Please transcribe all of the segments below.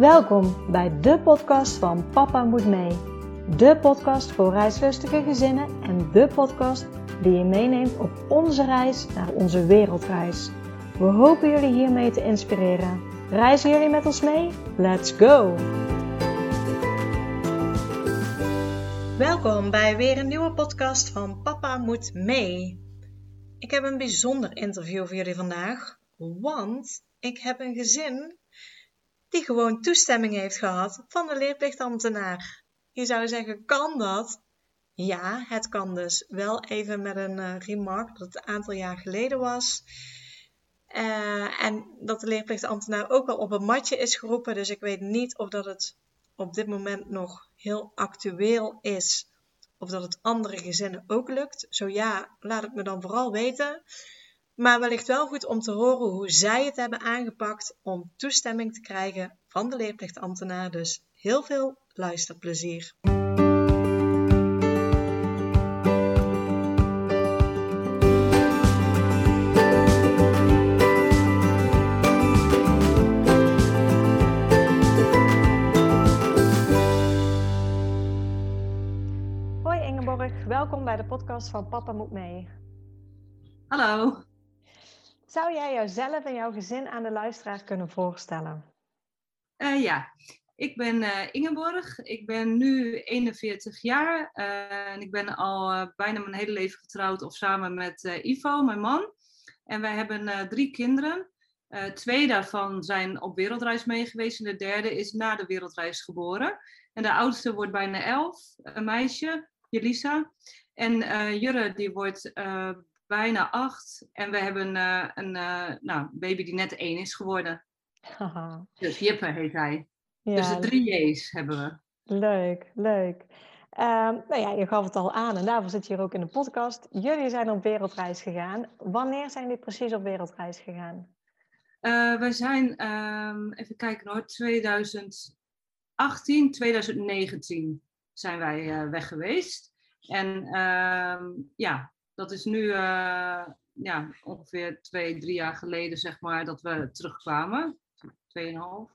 Welkom bij de podcast van Papa Moet Mee. De podcast voor reislustige gezinnen en de podcast die je meeneemt op onze reis naar onze wereldreis. We hopen jullie hiermee te inspireren. Reizen jullie met ons mee? Let's go! Welkom bij weer een nieuwe podcast van Papa Moet Mee. Ik heb een bijzonder interview voor jullie vandaag, want ik heb een gezin die gewoon toestemming heeft gehad van de leerplichtambtenaar. Je zou zeggen, kan dat? Ja, het kan dus. Wel even met een uh, remark dat het een aantal jaar geleden was. Uh, en dat de leerplichtambtenaar ook al op een matje is geroepen. Dus ik weet niet of dat het op dit moment nog heel actueel is. Of dat het andere gezinnen ook lukt. Zo ja, laat het me dan vooral weten. Maar wellicht wel goed om te horen hoe zij het hebben aangepakt om toestemming te krijgen van de leerplichtambtenaar. Dus heel veel luisterplezier. Hoi Ingeborg, welkom bij de podcast van Papa Moet Mee. Hallo. Zou jij jouzelf en jouw gezin aan de luisteraar kunnen voorstellen? Uh, ja, ik ben uh, Ingeborg. Ik ben nu 41 jaar uh, en ik ben al bijna mijn hele leven getrouwd of samen met Ivo, mijn man. En wij hebben drie kinderen. twee daarvan zijn op wereldreis meegeweest en de derde is na de wereldreis geboren. En de oudste wordt bijna elf, een meisje, Jelisa. En Jurre die wordt bijna acht. En we hebben uh, een uh, nou, baby die net één is geworden. Dus Jippe heet hij. Ja. Dus de drie J's hebben we. Leuk, leuk. Um, nou ja, je gaf het al aan en daarvoor zit je hier ook in de podcast. Jullie zijn op wereldreis gegaan. Wanneer zijn jullie precies op wereldreis gegaan? Uh, we zijn, um, even kijken hoor, 2018, 2019 zijn wij weg geweest. En um, ja, dat is nu uh, ja, ongeveer twee, drie jaar geleden, zeg maar, dat we terugkwamen. Tweeënhalf,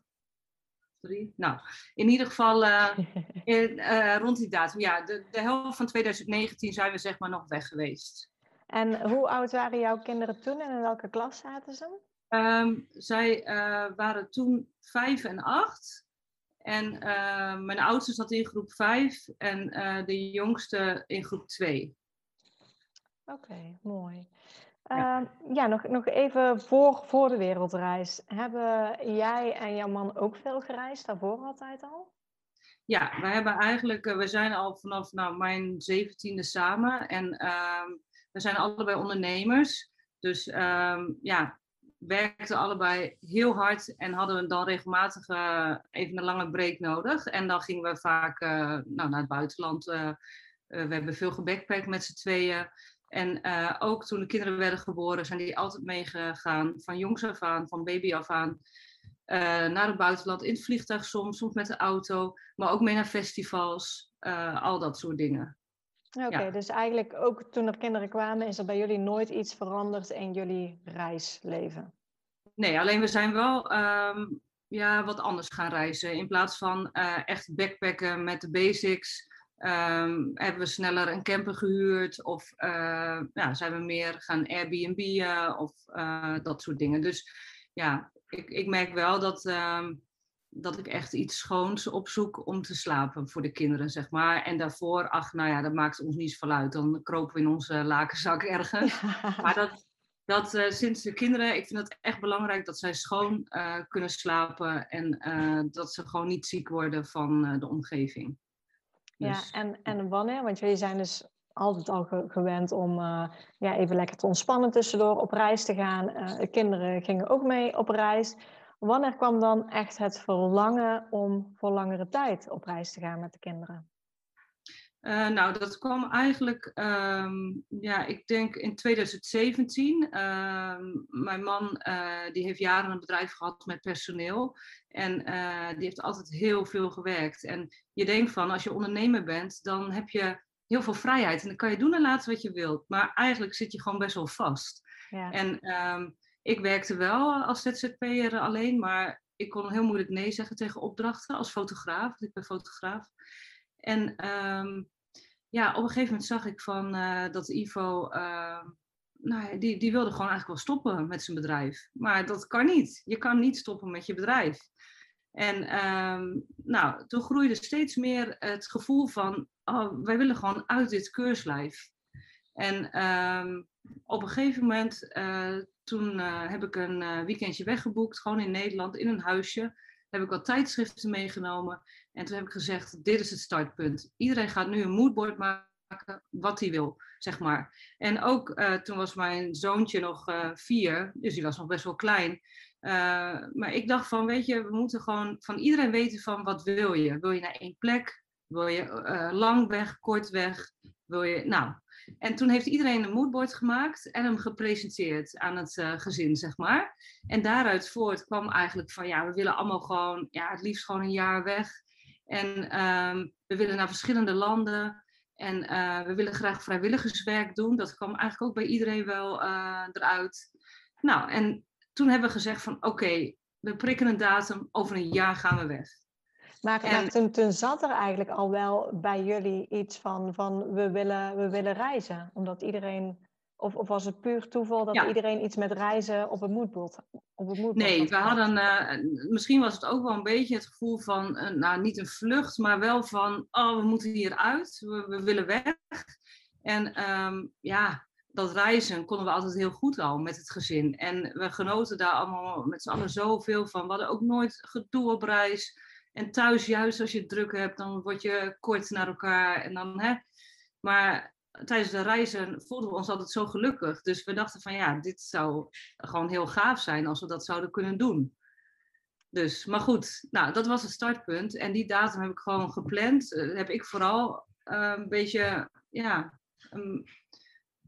drie. Nou, in ieder geval uh, in, uh, rond die datum. Ja, de, de helft van 2019 zijn we zeg maar nog weg geweest. En hoe oud waren jouw kinderen toen en in welke klas zaten ze? Um, zij waren toen vijf en acht. En mijn oudste zat in groep vijf en de jongste in groep twee. Oké, mooi. Ja, uh, ja nog, nog even voor, voor de wereldreis. Hebben jij en jouw man ook veel gereisd daarvoor altijd al? Ja, we hebben eigenlijk, uh, we zijn al vanaf nou, mijn zeventiende samen en uh, we zijn allebei ondernemers. Dus um, ja, werkten allebei heel hard en hadden we dan regelmatig uh, even een lange break nodig. En dan gingen we vaak uh, nou, naar het buitenland. we hebben veel gebackpackt met z'n tweeën. En uh, ook toen de kinderen werden geboren, zijn die altijd meegegaan, van jongs af aan, van baby af aan, uh, naar het buitenland, in het vliegtuig soms, soms met de auto, maar ook mee naar festivals, uh, al dat soort dingen. Oké, okay, ja. dus eigenlijk ook toen er kinderen kwamen, is er bij jullie nooit iets veranderd in jullie reisleven? Nee, alleen we zijn wel um, ja, wat anders gaan reizen. In plaats van echt backpacken met de basics, Um, hebben we sneller een camper gehuurd of uh, ja, zijn we meer gaan Airbnb'en of uh, dat soort dingen. Dus ja, ik, ik merk wel dat, um, dat ik echt iets schoons opzoek om te slapen voor de kinderen, zeg maar. En daarvoor, ach, nou ja, dat maakt ons niet zoveel uit. Dan kropen we in onze lakenzak ergens. Ja. Maar dat, dat uh, sinds de kinderen, ik vind het echt belangrijk dat zij schoon kunnen slapen en dat ze gewoon niet ziek worden van de omgeving. Ja, dus, en, en wanneer? Want jullie zijn dus altijd al ge gewend om uh, ja, even lekker te ontspannen tussendoor op reis te gaan. Uh, de kinderen gingen ook mee op reis. Wanneer kwam dan echt het verlangen om voor langere tijd op reis te gaan met de kinderen? Uh, nou, dat kwam eigenlijk, um, ja, ik denk in 2017. Uh, mijn man uh, die heeft jaren een bedrijf gehad met personeel. En die heeft altijd heel veel gewerkt. En je denkt van, als je ondernemer bent, dan heb je heel veel vrijheid. En dan kan je doen en laten wat je wilt. Maar eigenlijk zit je gewoon best wel vast. Ja. En um, ik werkte wel als ZZP'er alleen, maar ik kon heel moeilijk nee zeggen tegen opdrachten als fotograaf. Ik ben fotograaf. En ehm, ja, op een gegeven moment zag ik van uh, dat Ivo, uh, nou, die, die wilde gewoon eigenlijk wel stoppen met zijn bedrijf. Maar dat kan niet. Je kan niet stoppen met je bedrijf. En um, nou, toen groeide steeds meer het gevoel van, oh, wij willen gewoon uit dit keurslijf. En um, op een gegeven moment, uh, toen heb ik een weekendje weggeboekt, gewoon in Nederland, in een huisje. Heb ik wat tijdschriften meegenomen. En toen heb ik gezegd, dit is het startpunt. Iedereen gaat nu een moodboard maken, wat hij wil, zeg maar. En ook toen was mijn zoontje nog vier, dus die was nog best wel klein. maar ik dacht van, weet je, we moeten gewoon van iedereen weten van, wat wil je? Wil je naar één plek? Wil je lang weg, kort weg? Nou, en toen heeft iedereen een moodboard gemaakt en hem gepresenteerd aan het uh, gezin, zeg maar. En daaruit voort kwam eigenlijk van, ja, we willen allemaal gewoon, ja, het liefst gewoon een jaar weg. En um, we willen naar verschillende landen. En uh, we willen graag vrijwilligerswerk doen. Dat kwam eigenlijk ook bij iedereen wel uh, eruit. Nou, en toen hebben we gezegd van, oké, we prikken een datum, over een jaar gaan we weg. Maar, en, toen, toen, zat er eigenlijk al wel bij jullie iets van, van we, willen, we willen reizen. Omdat iedereen, of, of was het puur toeval dat iedereen iets met reizen op het moodboard op het Nee, we hadden, uh, misschien was het ook wel een beetje het gevoel van, uh, nou niet een vlucht, maar wel van, oh we moeten hieruit, we, we willen weg. En um, ja, dat reizen konden we altijd heel goed al met het gezin. En we genoten daar allemaal met z'n allen zoveel van. We hadden ook nooit gedoe op reis. En thuis, juist als je druk hebt, dan word je kort naar elkaar. En dan, hè. Maar tijdens de reizen voelden we ons altijd zo gelukkig. Dus we dachten van ja, dit zou gewoon heel gaaf zijn als we dat zouden kunnen doen. Dus, maar goed, nou, dat was het startpunt. En die datum heb ik gewoon gepland. Uh, heb ik vooral uh, een beetje, ja,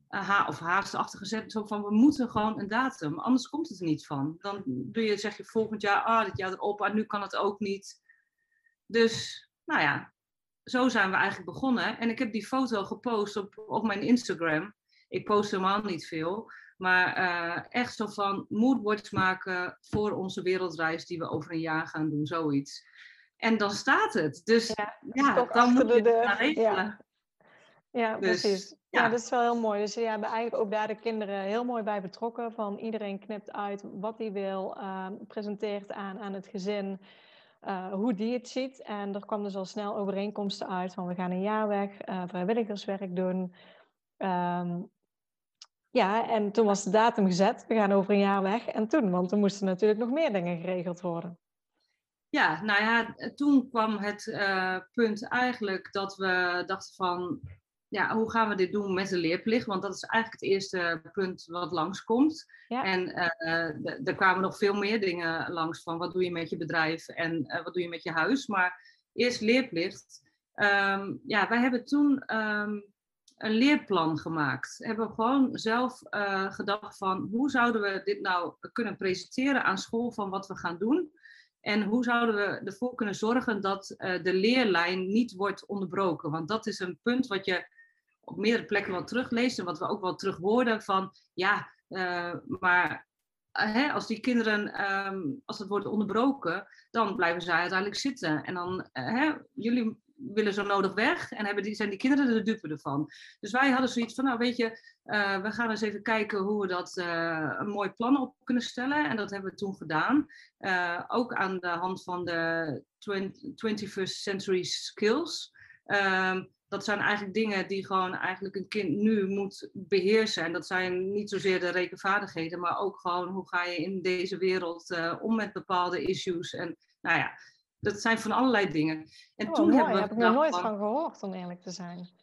ha of haastachtig gezet. Zo van, we moeten gewoon een datum, anders komt het er niet van. Dan doe je, zeg je volgend jaar, ah, dit jaar erop, en nu kan het ook niet. Dus, nou ja, zo zijn we eigenlijk begonnen. En ik heb die foto gepost op, op mijn Instagram. Ik post helemaal niet veel. Maar uh, echt zo van moodboards maken voor onze wereldreis die we over een jaar gaan doen, zoiets. En dan staat het. Dus ja, ja dan moet je het gaan regelen. Ja, ja dus, precies. Ja. ja. dat is wel heel mooi. Dus je hebben eigenlijk ook daar de kinderen heel mooi bij betrokken. Van iedereen knipt uit wat hij wil, uh, presenteert aan, aan het gezin. Uh, hoe die het ziet. En er kwam dus al snel overeenkomsten uit van we gaan een jaar weg, uh, vrijwilligerswerk doen. Um, ja, en toen was de datum gezet, we gaan over een jaar weg. En toen, want er moesten natuurlijk nog meer dingen geregeld worden. Ja, nou ja, toen kwam het uh, punt eigenlijk dat we dachten van, ja, hoe gaan we dit doen met de leerplicht? Want dat is eigenlijk het eerste punt wat langskomt. Ja. En uh, er kwamen nog veel meer dingen langs van wat doe je met je bedrijf en uh, wat doe je met je huis. Maar eerst leerplicht. Um, ja, wij hebben toen um, een leerplan gemaakt. We hebben gewoon zelf uh, gedacht van hoe zouden we dit nou kunnen presenteren aan school van wat we gaan doen. En hoe zouden we ervoor kunnen zorgen dat uh, de leerlijn niet wordt onderbroken? Want dat is een punt wat je op meerdere plekken wel terugleest en wat we ook wel terug hoorden van ja, uh, maar hè, als die kinderen, um, als het wordt onderbroken, dan blijven zij uiteindelijk zitten. En dan, uh, hè, jullie willen zo nodig weg en hebben die, zijn die kinderen de dupe ervan. Dus wij hadden zoiets van, nou weet je, we gaan eens even kijken hoe we dat een mooi plan op kunnen stellen. En dat hebben we toen gedaan. ook aan de hand van de 21st Century Skills. Um, dat zijn eigenlijk dingen die gewoon eigenlijk een kind nu moet beheersen. En dat zijn niet zozeer de rekenvaardigheden, maar ook gewoon hoe ga je in deze wereld uh, om met bepaalde issues. En nou ja, dat zijn van allerlei dingen. En oh, toen mooi. hebben we. Daar heb ik nog nooit van, van gehoord, om eerlijk te zijn.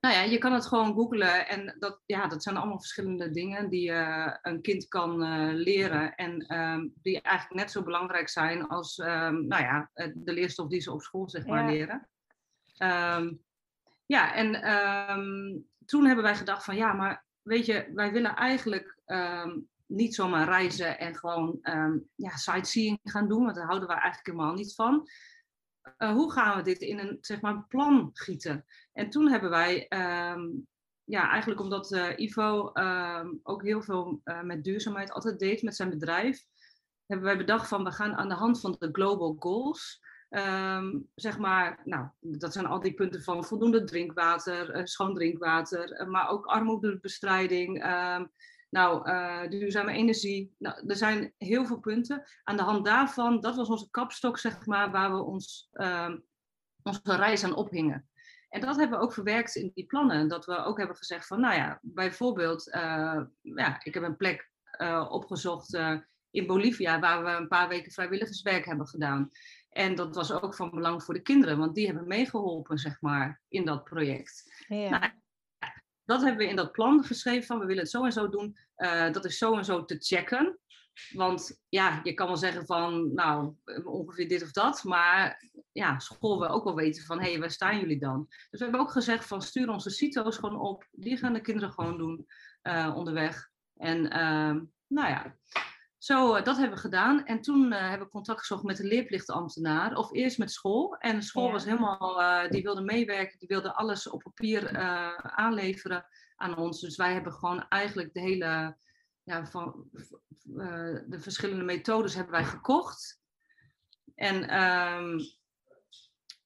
Nou ja, je kan het gewoon googlen en dat, ja, dat zijn allemaal verschillende dingen die uh, een kind kan uh, leren en um, die eigenlijk net zo belangrijk zijn als um, nou ja, de leerstof die ze op school zeg maar ja. leren. Um, ja, en um, toen hebben wij gedacht van ja, maar weet je, wij willen eigenlijk um, niet zomaar reizen en gewoon um, ja, sightseeing gaan doen, want daar houden we eigenlijk helemaal niet van. Uh, hoe gaan we dit in een zeg maar, plan gieten? En toen hebben wij, ja, eigenlijk omdat uh, Ivo ook heel veel uh, met duurzaamheid altijd deed met zijn bedrijf, hebben wij bedacht van we gaan aan de hand van de global goals, ehm, zeg maar, nou, dat zijn al die punten van voldoende drinkwater, uh, schoon drinkwater, uh, maar ook armoedebestrijding, um, nou, uh, duurzame energie. Nou, er zijn heel veel punten. Aan de hand daarvan, dat was onze kapstok, zeg maar, waar we ons, um, onze reis aan ophingen. En dat hebben we ook verwerkt in die plannen. Dat we ook hebben gezegd van, nou ja, bijvoorbeeld, ja, ik heb een plek opgezocht in Bolivia, waar we een paar weken vrijwilligerswerk hebben gedaan. En dat was ook van belang voor de kinderen, want die hebben meegeholpen, zeg maar, in dat project. Ja. Nou, dat hebben we in dat plan geschreven van, we willen het zo en zo doen. dat is zo en zo te checken. Want ja, je kan wel zeggen van, nou, ongeveer dit of dat. Maar ja, school wil ook wel weten van, hé, hey, waar staan jullie dan? Dus we hebben ook gezegd van, stuur onze CITO's gewoon op. Die gaan de kinderen gewoon doen uh, onderweg. En uh, nou ja, zo, uh, dat hebben we gedaan. En toen uh, hebben we contact gezocht met de leerplichtambtenaar. Of eerst met school. En de school ja. was helemaal, die wilde meewerken. Die wilde alles op papier aanleveren aan ons. Dus wij hebben gewoon eigenlijk de hele ja, van de verschillende methodes hebben wij gekocht. En um,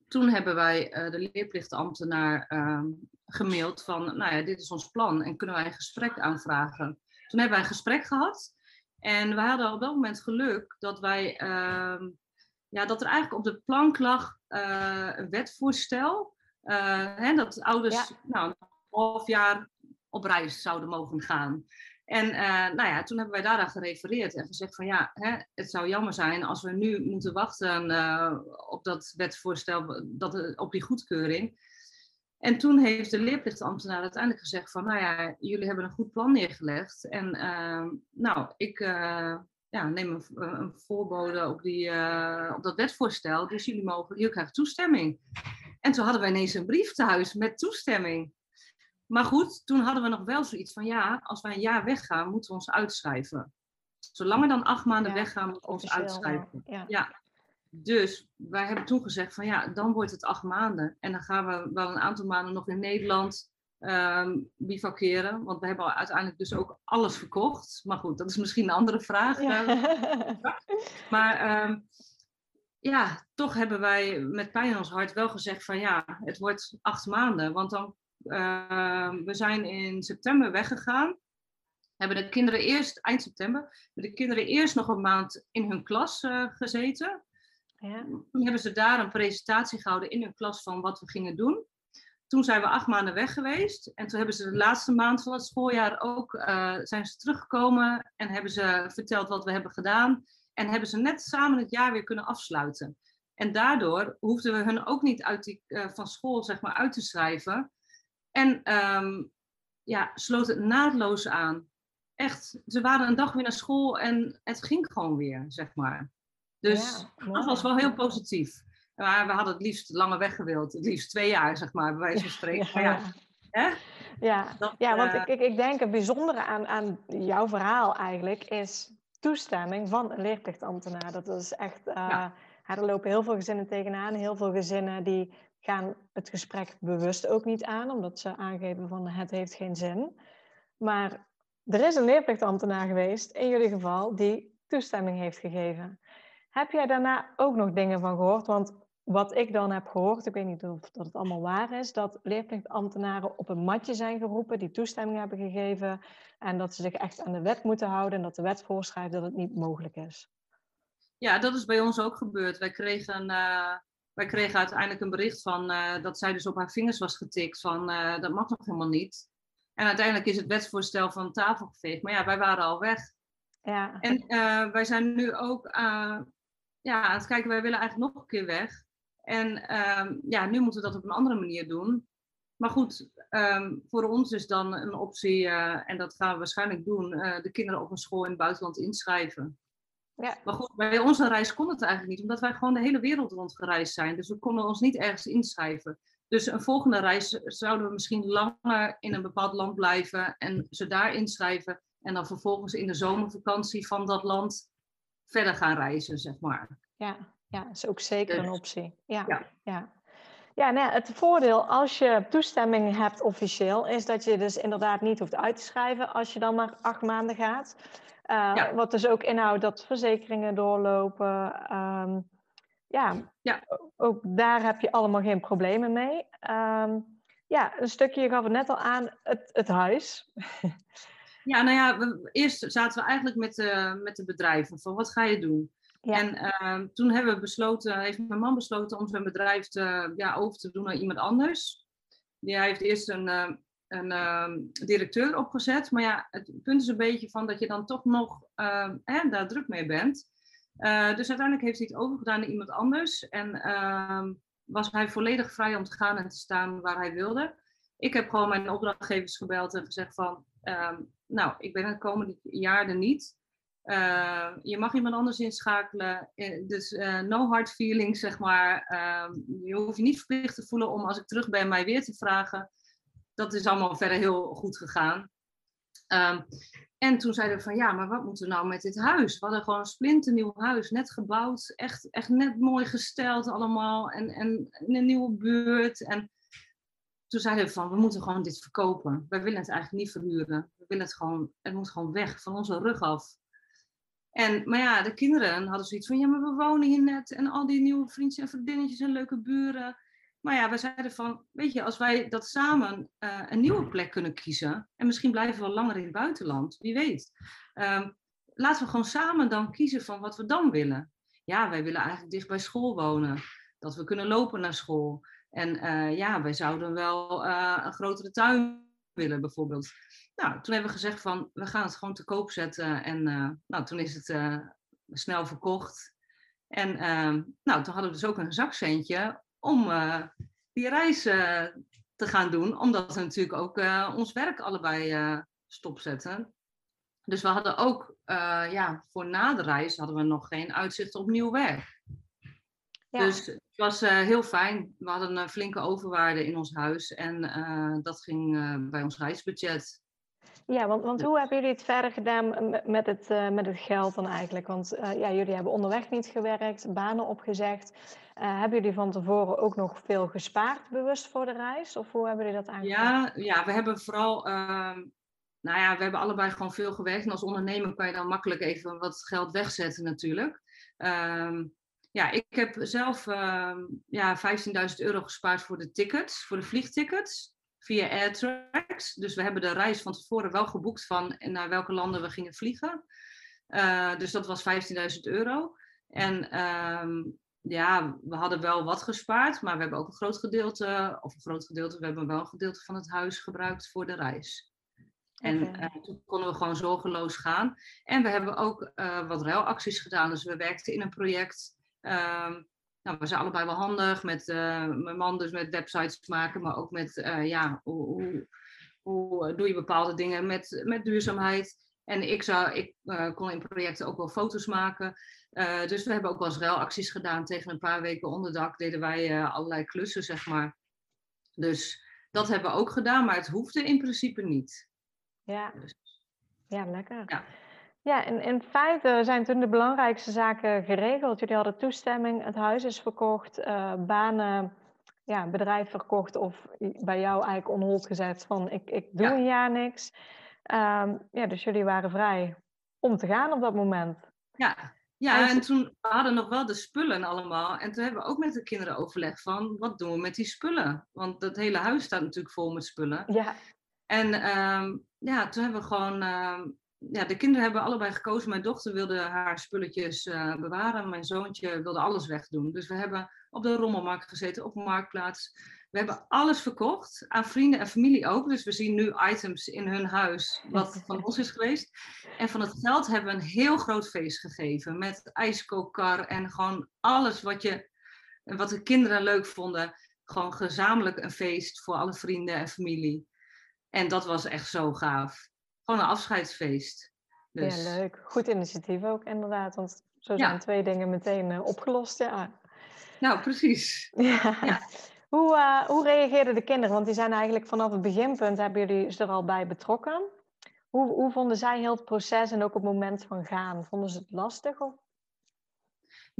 toen hebben wij de leerplichtambtenaar um, gemaild van, nou ja, dit is ons plan en kunnen wij een gesprek aanvragen. Toen hebben wij een gesprek gehad en we hadden op dat moment geluk dat wij, um, ja, dat er eigenlijk op de plank lag uh, een wetvoorstel, hè, dat ouders ja. nou, een half jaar op reis zouden mogen gaan. En uh, nou ja, toen hebben wij daaraan gerefereerd en gezegd van ja, hè, het zou jammer zijn als we nu moeten wachten op dat wetsvoorstel, dat, op die goedkeuring. En toen heeft de leerplichtambtenaar uiteindelijk gezegd van nou ja, jullie hebben een goed plan neergelegd. En uh, nou, ik ja, neem een, een voorbode op, die, op dat wetsvoorstel, dus jullie, mogen, jullie krijgen toestemming. En toen hadden wij ineens een brief thuis met toestemming. Maar goed, toen hadden we nog wel zoiets van ja, als wij een jaar weggaan, moeten we ons uitschrijven. Zolang we dan acht maanden ja, weggaan, moeten we ons uitschrijven. Ja. ja. Dus wij hebben toen gezegd van ja, dan wordt het acht maanden. En dan gaan we wel een aantal maanden nog in Nederland um, bivakeren. Want we hebben uiteindelijk dus ook alles verkocht. Maar goed, dat is misschien een andere vraag. Ja. maar um, ja, toch hebben wij met pijn in ons hart wel gezegd van ja, het wordt acht maanden. Want dan uh, we zijn in september weggegaan. Hebben de kinderen eerst, eind september, hebben de kinderen eerst nog een maand in hun klas uh, gezeten. Ja. Toen hebben ze daar een presentatie gehouden in hun klas van wat we gingen doen. Toen zijn we acht maanden weg geweest. En toen hebben ze de laatste maand van het schooljaar ook uh, zijn ze teruggekomen en hebben ze verteld wat we hebben gedaan. En hebben ze net samen het jaar weer kunnen afsluiten. En daardoor hoefden we hun ook niet uit die, uh, van school zeg maar, uit te schrijven. En um, ja, sloot het naadloos aan. Echt, ze waren een dag weer naar school en het ging gewoon weer, zeg maar. Dus ja, dat was wel heel positief. Maar we hadden het liefst langer weg gewild. Het liefst twee jaar, zeg maar, bij wijze van spreken. Ja, ja. Ja, dat, ja want uh, ik, ik denk het bijzondere aan, aan jouw verhaal eigenlijk is toestemming van een leerplichtambtenaar. Dat is echt, uh, ja. er lopen heel veel gezinnen tegenaan. Heel veel gezinnen die gaan het gesprek bewust ook niet aan, omdat ze aangeven van het heeft geen zin. Maar er is een leerplichtambtenaar geweest, in jullie geval, die toestemming heeft gegeven. Heb jij daarna ook nog dingen van gehoord? Want wat ik dan heb gehoord, ik weet niet of dat het allemaal waar is, dat leerplichtambtenaren op een matje zijn geroepen, die toestemming hebben gegeven en dat ze zich echt aan de wet moeten houden en dat de wet voorschrijft dat het niet mogelijk is. Ja, dat is bij ons ook gebeurd. Wij kregen uh, wij kregen uiteindelijk een bericht van uh, dat zij dus op haar vingers was getikt van uh, dat mag nog helemaal niet. En uiteindelijk is het wetsvoorstel van tafel geveegd. Maar ja, wij waren al weg. Ja. En wij zijn nu ook ja, aan het kijken, wij willen eigenlijk nog een keer weg. En ehm, ja, nu moeten we dat op een andere manier doen. Maar goed, um, voor ons is dan een optie, en dat gaan we waarschijnlijk doen, de kinderen op een school in het buitenland inschrijven. Ja. Maar goed, bij onze reis kon het eigenlijk niet, omdat wij gewoon de hele wereld rond gereisd zijn. Dus we konden ons niet ergens inschrijven. Dus een volgende reis zouden we misschien langer in een bepaald land blijven en ze daar inschrijven. En dan vervolgens in de zomervakantie van dat land verder gaan reizen, zeg maar. Ja, ja is ook zeker een dus optie. Ja, ja. ja. Ja, nou het voordeel als je toestemming hebt officieel, is dat je dus inderdaad niet hoeft uit te schrijven als je dan maar acht maanden gaat. Uh, Wat dus ook inhoudt dat verzekeringen doorlopen. Um, ja, ja, ook daar heb je allemaal geen problemen mee. Um, ja, een stukje, je gaf het net al aan, het, het huis. Ja, nou ja, we, eerst zaten we eigenlijk met, uh, met de bedrijven van wat ga je doen? En uh, toen hebben we besloten, heeft mijn man besloten om zijn bedrijf te, ja, over te doen naar iemand anders. Die, hij heeft eerst een, uh, een ehm, directeur opgezet. Maar ja, het punt is een beetje van dat je dan toch nog ehm, hè, daar druk mee bent. Uh, dus uiteindelijk heeft hij het overgedaan naar iemand anders. En was hij volledig vrij om te gaan en te staan waar hij wilde. Ik heb gewoon mijn opdrachtgevers gebeld en gezegd van, nou, ik ben het komende jaar er niet. Uh, je mag iemand anders inschakelen. Eh, dus uh, no hard feelings, zeg maar. Uh, je hoeft je niet verplicht te voelen om als ik terug ben mij weer te vragen. Dat is allemaal verder heel goed gegaan. Um, en toen zeiden we van ja, maar wat moeten we nou met dit huis? We hadden gewoon een splinternieuw huis, net gebouwd, echt, echt net mooi gesteld allemaal. En, en een nieuwe buurt. En toen zeiden we van we moeten gewoon dit verkopen. Wij willen het eigenlijk niet verhuren. We willen het gewoon, het moet gewoon weg van onze rug af. En, maar ja, de kinderen hadden zoiets van, ja, maar we wonen hier net en al die nieuwe vriendjes en vriendinnetjes en leuke buren. Maar ja, we zeiden van, weet je, als wij dat samen uh, een nieuwe plek kunnen kiezen, en misschien blijven we wel langer in het buitenland, wie weet. Um, laten we gewoon samen dan kiezen van wat we dan willen. Ja, wij willen eigenlijk dicht bij school wonen, dat we kunnen lopen naar school. En uh, ja, wij zouden wel uh, een grotere tuin willen bijvoorbeeld. Nou, toen hebben we gezegd van, we gaan het gewoon te koop zetten. En uh, nou, toen is het snel verkocht. En uh, nou, toen hadden we dus ook een zakcentje om eh, die reis te gaan doen. Omdat we natuurlijk ook ons werk allebei stopzetten. Dus we hadden ook, ja, voor na de reis hadden we nog geen uitzicht op nieuw werk. Ja. Dus het was heel fijn. We hadden een flinke overwaarde in ons huis. En dat ging bij ons reisbudget. Ja, want, want hoe hebben jullie het verder gedaan met het, met het geld dan eigenlijk? Want ja, jullie hebben onderweg niet gewerkt, banen opgezegd. Hebben jullie van tevoren ook nog veel gespaard, bewust voor de reis? Of hoe hebben jullie dat aangepakt? Ja, ja, we hebben vooral... Ehm, nou ja, we hebben allebei gewoon veel gewerkt. En als ondernemer kan je dan makkelijk even wat geld wegzetten natuurlijk. Um, ja, ik heb zelf uh, ja, 15.000 euro gespaard voor de tickets, voor de vliegtickets via AirTrax. Dus we hebben de reis van tevoren wel geboekt van naar welke landen we gingen vliegen. Uh, dus dat was 15.000 euro. En um, ja, we hadden wel wat gespaard, maar we hebben ook een groot gedeelte, of een groot gedeelte, we hebben wel een gedeelte van het huis gebruikt voor de reis. En okay. uh, toen konden we gewoon zorgeloos gaan. En we hebben ook uh, wat ruilacties gedaan. Dus we werkten in een project um, nou, we zijn allebei wel handig met uh, mijn man dus met websites maken, maar ook met uh, ja, hoe, hoe, hoe, doe je bepaalde dingen met, met duurzaamheid. En ik, zou, ik uh, kon in projecten ook wel foto's maken. dus we hebben ook wel eens ruilacties gedaan. Tegen een paar weken onderdak deden wij allerlei klussen, zeg maar. Dus dat hebben we ook gedaan, maar het hoefde in principe niet. Ja, dus. ja lekker. Ja. Ja, in, in feite zijn toen de belangrijkste zaken geregeld. Jullie hadden toestemming, het huis is verkocht, uh, banen, ja, bedrijf verkocht of bij jou eigenlijk onhold gezet van ik, ik doe een jaar niks. Um, ja, dus jullie waren vrij om te gaan op dat moment. Ja, ja en, en toen we hadden nog wel de spullen allemaal. En toen hebben we ook met de kinderen overlegd van wat doen we met die spullen? Want het hele huis staat natuurlijk vol met spullen. Ja. En um, ja, toen hebben we gewoon um, ja, de kinderen hebben allebei gekozen. Mijn dochter wilde haar spulletjes uh, bewaren. Mijn zoontje wilde alles wegdoen. Dus we hebben op de rommelmarkt gezeten, op marktplaats. We hebben alles verkocht, aan vrienden en familie ook. Dus we zien nu items in hun huis, wat van ons is geweest. En van het geld hebben we een heel groot feest gegeven. Met ijskookkar en gewoon alles wat, je, wat de kinderen leuk vonden. Gewoon gezamenlijk een feest voor alle vrienden en familie. En dat was echt zo gaaf gewoon een afscheidsfeest. Dus... Ja, leuk. Goed initiatief ook inderdaad. Want zo zijn twee dingen meteen uh, opgelost. Ja. Nou, precies. Ja. Hoe, uh, hoe reageerden de kinderen? Want die zijn eigenlijk vanaf het beginpunt, hebben jullie ze er al bij betrokken. Hoe, hoe vonden zij heel het proces en ook het moment van gaan? Vonden ze het lastig? Of?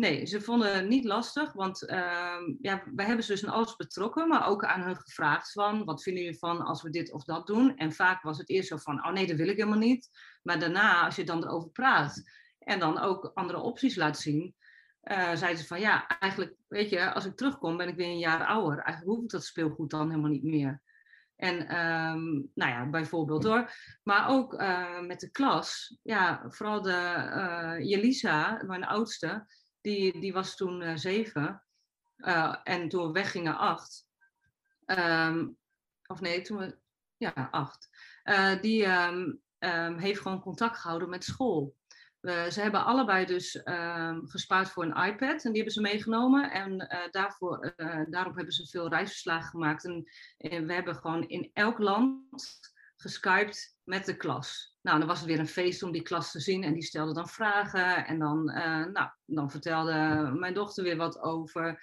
Nee, ze vonden het niet lastig, want uh, ja, wij hebben ze dus in alles betrokken, maar ook aan hun gevraagd van, wat vinden jullie van als we dit of dat doen? En vaak was het eerst zo van, oh nee, dat wil ik helemaal niet. Maar daarna, als je dan erover praat en dan ook andere opties laat zien, uh, zeiden ze van, ja, eigenlijk, weet je, als ik terugkom ben ik weer een jaar ouder. Eigenlijk hoef ik dat speelgoed dan helemaal niet meer. En um, nou ja, bijvoorbeeld hoor. Maar ook uh, met de klas. Ja, vooral de uh, Jelisa, mijn oudste, die, die was toen uh, zeven. en toen we weggingen acht. Um, of nee, toen we. Ja, acht. die um, heeft gewoon contact gehouden met school. Uh, ze hebben allebei dus gespaard voor een iPad en die hebben ze meegenomen. En daarvoor, daarop hebben ze veel reisverslagen gemaakt. En, we hebben gewoon in elk land geskyped met de klas. Nou, dan was het weer een feest om die klas te zien en die stelde dan vragen. En dan, nou, dan vertelde mijn dochter weer wat over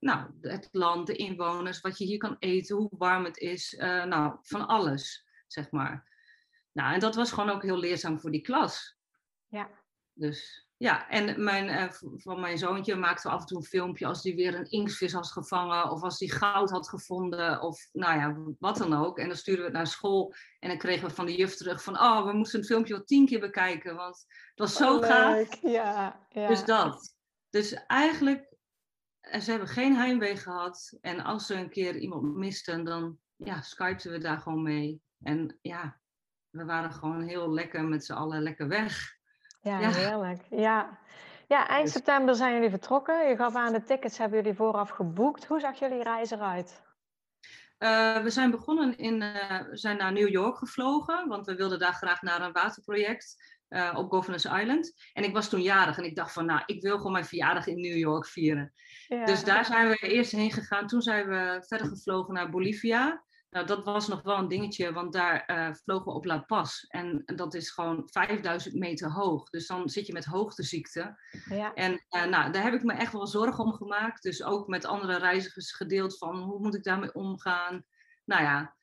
nou, het land, de inwoners, wat je hier kan eten, hoe warm het is. nou, van alles, zeg maar. Nou, en dat was gewoon ook heel leerzaam voor die klas. Ja. Dus ja, en mijn, uh, van mijn zoontje maakte af en toe een filmpje als hij weer een inktvis had gevangen of als hij goud had gevonden of nou ja, wat dan ook. En dan stuurden we het naar school en dan kregen we van de juf terug van oh, we moesten het filmpje wel tien keer bekijken, want het was zo oh, gaaf. Ja, ja. Dus dat. Dus eigenlijk, eh, ze hebben geen heimwee gehad en als ze een keer iemand misten, dan ja, skypten we daar gewoon mee. En ja, we waren gewoon heel lekker met z'n allen lekker weg. Ja, heerlijk. Ja. ja, eind dus september zijn jullie vertrokken. Je gaf aan de tickets hebben jullie vooraf geboekt. Hoe zag jullie reis eruit? Uh, we zijn begonnen in, uh, we zijn naar New York gevlogen, want we wilden daar graag naar een waterproject uh, op Governors Island. En ik was toen jarig en ik dacht van, nou, ik wil gewoon mijn verjaardag in New York vieren. Ja. Dus daar zijn we eerst heen gegaan. Toen zijn we verder gevlogen naar Bolivia. Nou, dat was nog wel een dingetje, want daar uh, vlogen we op La Paz. En dat is gewoon 5000 meter hoog. Dus dan zit je met hoogteziekte. Ja. En uh, nou, daar heb ik me echt wel zorgen om gemaakt. Dus ook met andere reizigers gedeeld van hoe moet ik daarmee omgaan. Nou ja,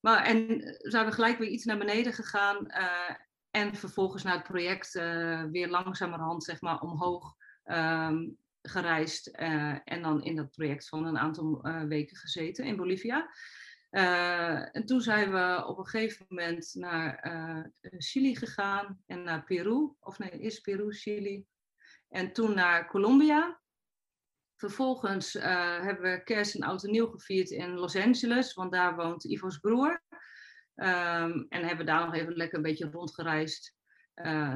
maar en zijn we gelijk weer iets naar beneden gegaan. Uh, en vervolgens naar het project weer langzamerhand zeg maar omhoog um, gereisd. en dan in dat project van een aantal weken gezeten in Bolivia. Uh, en toen zijn we op een gegeven moment naar uh, Chili gegaan en naar Peru. Of nee, is Peru, Chili. En toen naar Colombia. Vervolgens uh, hebben we kerst en oud en nieuw gevierd in Los Angeles, want daar woont Ivo's broer. Um, en hebben daar nog even lekker een beetje rondgereisd.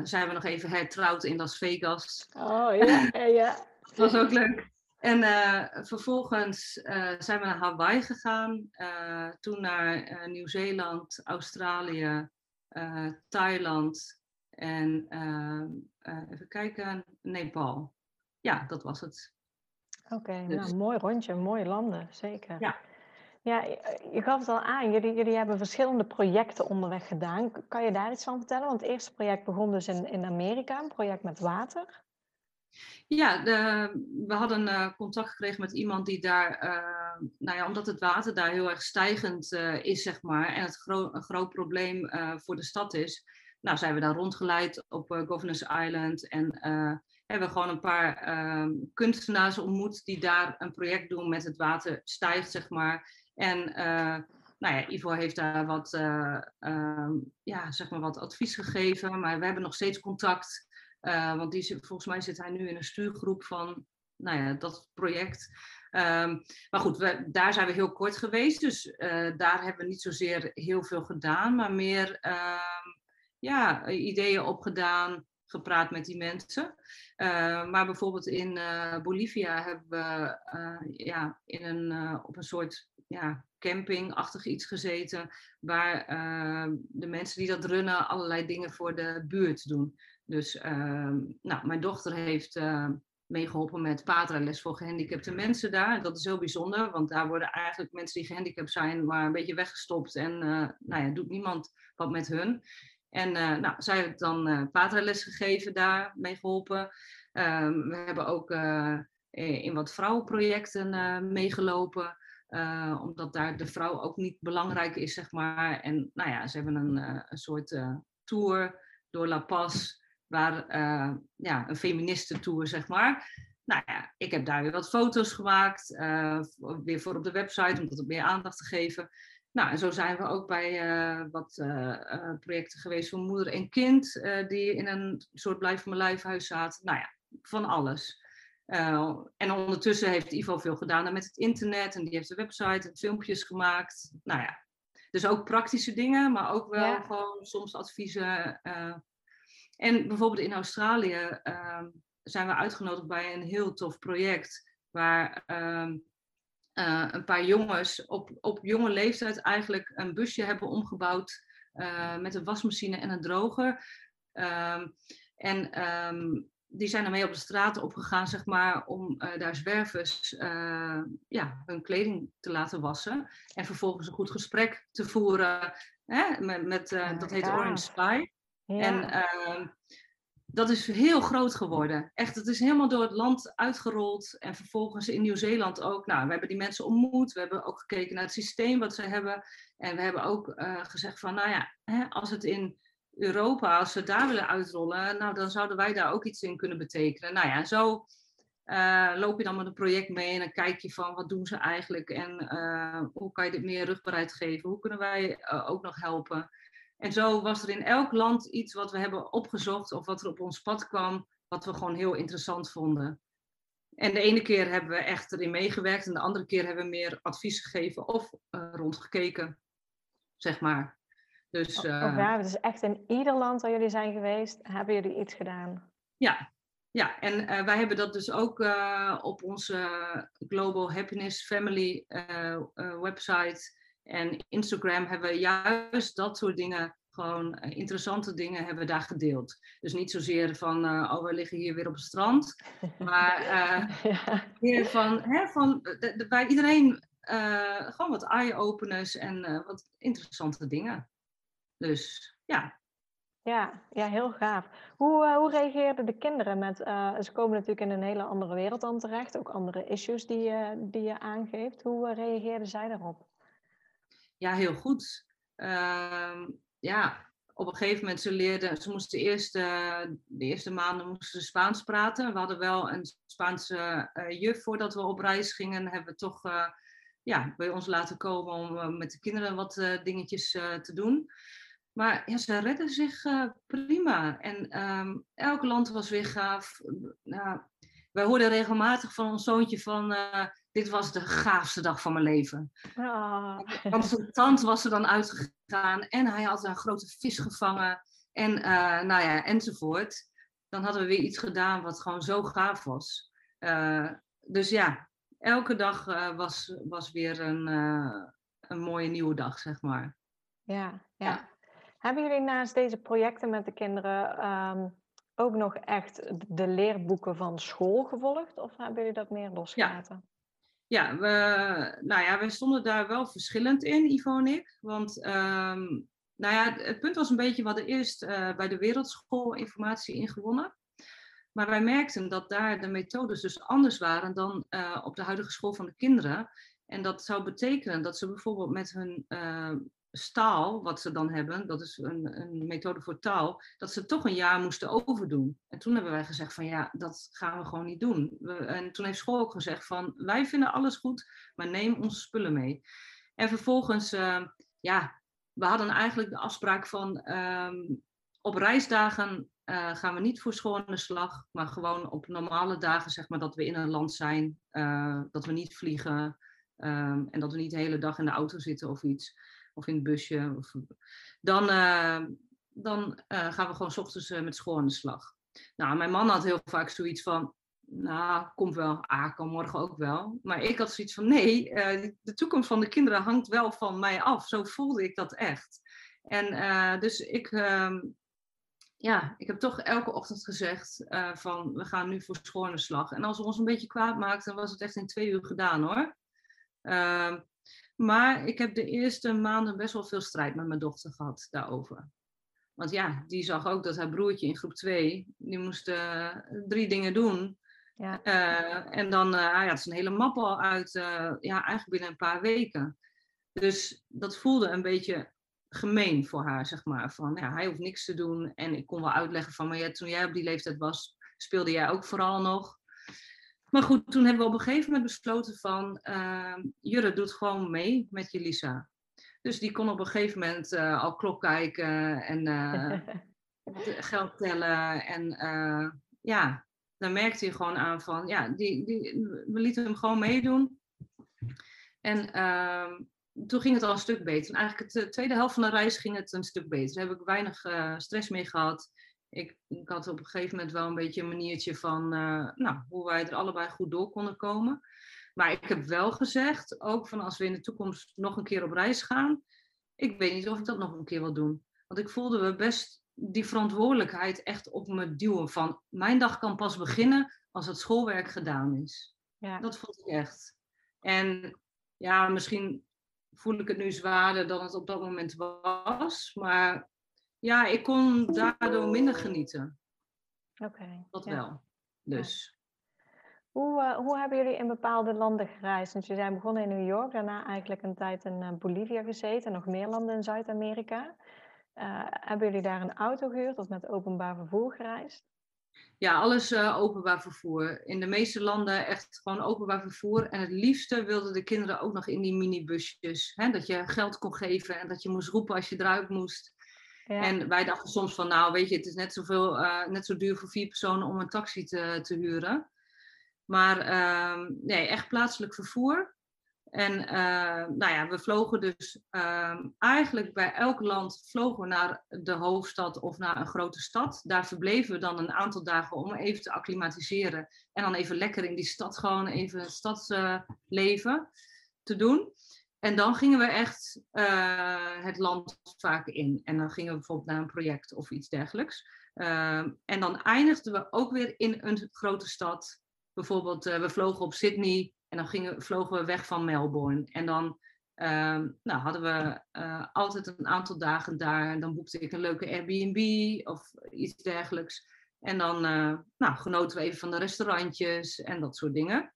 zijn we nog even hertrouwd in Las Vegas. Oh ja, ja. Dat was ook leuk. En uh, vervolgens uh, zijn we naar Hawaii gegaan, uh, toen naar Nieuw-Zeeland, Australië, Thailand en even kijken, Nepal. Ja, dat was het. Oké, okay, dus. nou, mooi rondje, mooie landen, zeker. Ja. Ja, je gaf het al aan, jullie, jullie hebben verschillende projecten onderweg gedaan. Kan je daar iets van vertellen? Want het eerste project begon dus in, in Amerika, een project met water. Ja, we hadden uh, contact gekregen met iemand die daar, uh, nou ja, omdat het water daar heel erg stijgend uh, is, zeg maar, en het een groot probleem voor de stad is, nou zijn we daar rondgeleid op Governors Island en hebben gewoon een paar ehm, kunstenaars ontmoet die daar een project doen met het water stijgt, zeg maar. En nou ja, Ivo heeft daar wat, ehm, ja, zeg maar wat advies gegeven, maar we hebben nog steeds contact. Uh, want die, volgens mij zit hij nu in een stuurgroep van nou ja, dat project. Um, maar goed, we, daar zijn we heel kort geweest. Dus uh, daar hebben we niet zozeer heel veel gedaan, maar meer um, ja, ideeën opgedaan, gepraat met die mensen. Uh, maar bijvoorbeeld in Bolivia hebben we ja, in een, op een soort ja, campingachtig iets gezeten, waar de mensen die dat runnen allerlei dingen voor de buurt doen. Dus uh, nou, mijn dochter heeft uh, meegeholpen met paterles voor gehandicapte mensen daar. Dat is heel bijzonder, want daar worden eigenlijk mensen die gehandicapt zijn maar een beetje weggestopt en uh, nou ja, doet niemand wat met hun. En uh, nou, zij heeft dan uh, gegeven daar, meegeholpen. Ehm, we hebben ook in wat vrouwenprojecten meegelopen. omdat daar de vrouw ook niet belangrijk is, zeg maar. En nou ja, ze hebben een, een soort tour door La Paz waar, ja, een feministentour, zeg maar. Nou ja, ik heb daar weer wat foto's gemaakt, weer voor op de website, om dat meer aandacht te geven. Nou, en zo zijn we ook bij uh, wat uh, projecten geweest voor moeder en kind, die in een soort blijf mijn lijfhuis zaten. Nou ja, van alles. en ondertussen heeft Ivo veel gedaan met het internet en die heeft een website en filmpjes gemaakt. Nou ja, dus ook praktische dingen, maar ook wel gewoon soms adviezen. En bijvoorbeeld in Australië ehm, zijn we uitgenodigd bij een heel tof project waar ehm, uh, een paar jongens op, op jonge leeftijd eigenlijk een busje hebben omgebouwd uh, met een wasmachine en een droger. Um, en die zijn ermee op de straat opgegaan, zeg maar, om uh, daar zwervers ja, hun kleding te laten wassen. En vervolgens een goed gesprek te voeren. Hè, met, met dat heet Orange Spy. Ja. En ehm, dat is heel groot geworden. Echt, het is helemaal door het land uitgerold. En vervolgens in Nieuw-Zeeland ook. Nou, we hebben die mensen ontmoet. We hebben ook gekeken naar het systeem wat ze hebben. En we hebben ook uh, gezegd van, nou ja, hè, als het in Europa, als ze daar willen uitrollen, nou, dan zouden wij daar ook iets in kunnen betekenen. Nou ja, zo uh, loop je dan met een project mee en dan kijk je van, wat doen ze eigenlijk? En uh, hoe kan je dit meer rugbaarheid geven? Hoe kunnen wij ook nog helpen? En zo was er in elk land iets wat we hebben opgezocht of wat er op ons pad kwam, wat we gewoon heel interessant vonden. En de ene keer hebben we echt erin meegewerkt en de andere keer hebben we meer advies gegeven of uh, rondgekeken, zeg maar. Dus, uh, oh, ja, dus echt in ieder land waar jullie zijn geweest, hebben jullie iets gedaan? Ja, ja, en uh, wij hebben dat dus ook uh, op onze Global Happiness Family uh, website en Instagram hebben we juist dat soort dingen, gewoon eh, interessante dingen, hebben we daar gedeeld. Dus niet zozeer van, uh, oh, we liggen hier weer op het strand. Maar uh, ja. meer van, hè, van de, de, bij iedereen gewoon wat eye-openers en wat interessante dingen. Dus ja. Ja, ja, heel gaaf. Hoe, hoe reageerden de kinderen met, ze komen natuurlijk in een hele andere wereld dan terecht, ook andere issues die, die je aangeeft. Hoe reageerden zij daarop? Ja, heel goed. Uh, ja, op een gegeven moment ze leerden, ze moesten eerst, uh, de eerste maanden moesten ze Spaans praten. We hadden wel een Spaanse uh, juf voordat we op reis gingen, hebben we toch uh, ja, bij ons laten komen om met de kinderen wat dingetjes te doen. Maar ja, ze redden zich prima. En um, elk land was weer gaaf. Nou, wij hoorden regelmatig van ons zoontje van dit was de gaafste dag van mijn leven. Oh. Want zijn tand was er dan uitgegaan en hij had een grote vis gevangen en uh, nou ja, enzovoort. Dan hadden we weer iets gedaan wat gewoon zo gaaf was. Uh, dus ja, elke dag uh, was, was weer een, een mooie nieuwe dag, zeg maar. Ja, ja, Hebben jullie naast deze projecten met de kinderen um, ook nog echt de leerboeken van school gevolgd? Of hebben jullie dat meer losgelaten? ja, we, nou ja, we stonden daar wel verschillend in, Ivo en ik. Want um, nou ja, het punt was een beetje, we hadden eerst uh, bij de wereldschool informatie ingewonnen. Maar wij merkten dat daar de methodes dus anders waren dan uh, op de huidige school van de kinderen. En dat zou betekenen dat ze bijvoorbeeld met hun uh, staal, wat ze dan hebben, dat is een, een, methode voor taal, dat ze toch een jaar moesten overdoen. En toen hebben wij gezegd van ja, dat gaan we gewoon niet doen. En toen heeft school ook gezegd van wij vinden alles goed, maar neem onze spullen mee. En vervolgens, uh, ja, we hadden eigenlijk de afspraak van um, op reisdagen uh, gaan we niet voor school de slag, maar gewoon op normale dagen, zeg maar, dat we in een land zijn, uh, dat we niet vliegen um, en dat we niet de hele dag in de auto zitten of iets of in het busje. Dan uh, dan uh, gaan we gewoon s ochtends uh, met school de slag. Nou, mijn man had heel vaak zoiets van, nou, komt wel, ah, kan morgen ook wel. Maar ik had zoiets van, nee, de toekomst van de kinderen hangt wel van mij af. Zo voelde ik dat echt. En dus ik, ehm, ja, ik heb toch elke ochtend gezegd van, we gaan nu voor de slag. En als we ons een beetje kwaad maakten, was het echt in twee uur gedaan hoor. Maar ik heb de eerste maanden best wel veel strijd met mijn dochter gehad daarover. Want ja, die zag ook dat haar broertje in groep 2, die moest uh, drie dingen doen. Ja. Uh, en dan uh, hij had ze een hele map al uit, ja, eigenlijk binnen een paar weken. Dus dat voelde een beetje gemeen voor haar, zeg maar. Van, ja, hij hoeft niks te doen. En ik kon wel uitleggen van, maar ja, toen jij op die leeftijd was, speelde jij ook vooral nog. Maar goed, toen hebben we op een gegeven moment besloten van, uh, Jurre doet gewoon mee met Jelisa. Dus die kon op een gegeven moment uh, al klok kijken en uh, geld tellen. En uh, ja, dan merkte je gewoon aan van, ja, die, die, we lieten hem gewoon meedoen. En ehm, toen ging het al een stuk beter. En eigenlijk de tweede helft van de reis ging het een stuk beter. Daar heb ik weinig stress mee gehad. Ik, ik, had op een gegeven moment wel een beetje een maniertje van nou, hoe wij er allebei goed door konden komen. Maar ik heb wel gezegd, ook van als we in de toekomst nog een keer op reis gaan, ik weet niet of ik dat nog een keer wil doen. Want ik voelde me best die verantwoordelijkheid echt op me duwen van mijn dag kan pas beginnen als het schoolwerk gedaan is. Ja. Dat vond ik echt. En ja, misschien voel ik het nu zwaarder dan het op dat moment was. Maar ja, ik kon daardoor minder genieten. Oké. dat wel. Dus. Hoe, uh, hoe hebben jullie in bepaalde landen gereisd? Want jullie zijn begonnen in New York, daarna eigenlijk een tijd in uh, Bolivia gezeten, en nog meer landen in Zuid-Amerika. Uh, hebben jullie daar een auto gehuurd of met openbaar vervoer gereisd? Ja, alles openbaar vervoer. In de meeste landen echt gewoon openbaar vervoer. En het liefste wilden de kinderen ook nog in die minibusjes. Hè? Dat je geld kon geven en dat je moest roepen als je eruit moest. En wij dachten soms van, nou weet je, het is net, zoveel, net zo duur voor vier personen om een taxi te, te huren. Maar uh, nee, echt plaatselijk vervoer. En uh, nou ja, we vlogen dus uh, eigenlijk bij elk land vlogen we naar de hoofdstad of naar een grote stad. Daar verbleven we dan een aantal dagen om even te acclimatiseren. En dan even lekker in die stad gewoon even het stadsleven te doen. En dan gingen we echt uh, het land vaak in. En dan gingen we bijvoorbeeld naar een project of iets dergelijks. Ehm, en dan eindigden we ook weer in een grote stad bijvoorbeeld, uh, we vlogen op Sydney en dan gingen, vlogen we weg van Melbourne. En dan uh, nou, hadden we uh, altijd een aantal dagen daar. En dan boekte ik een leuke Airbnb of iets dergelijks. En dan nou, genoten we even van de restaurantjes en dat soort dingen.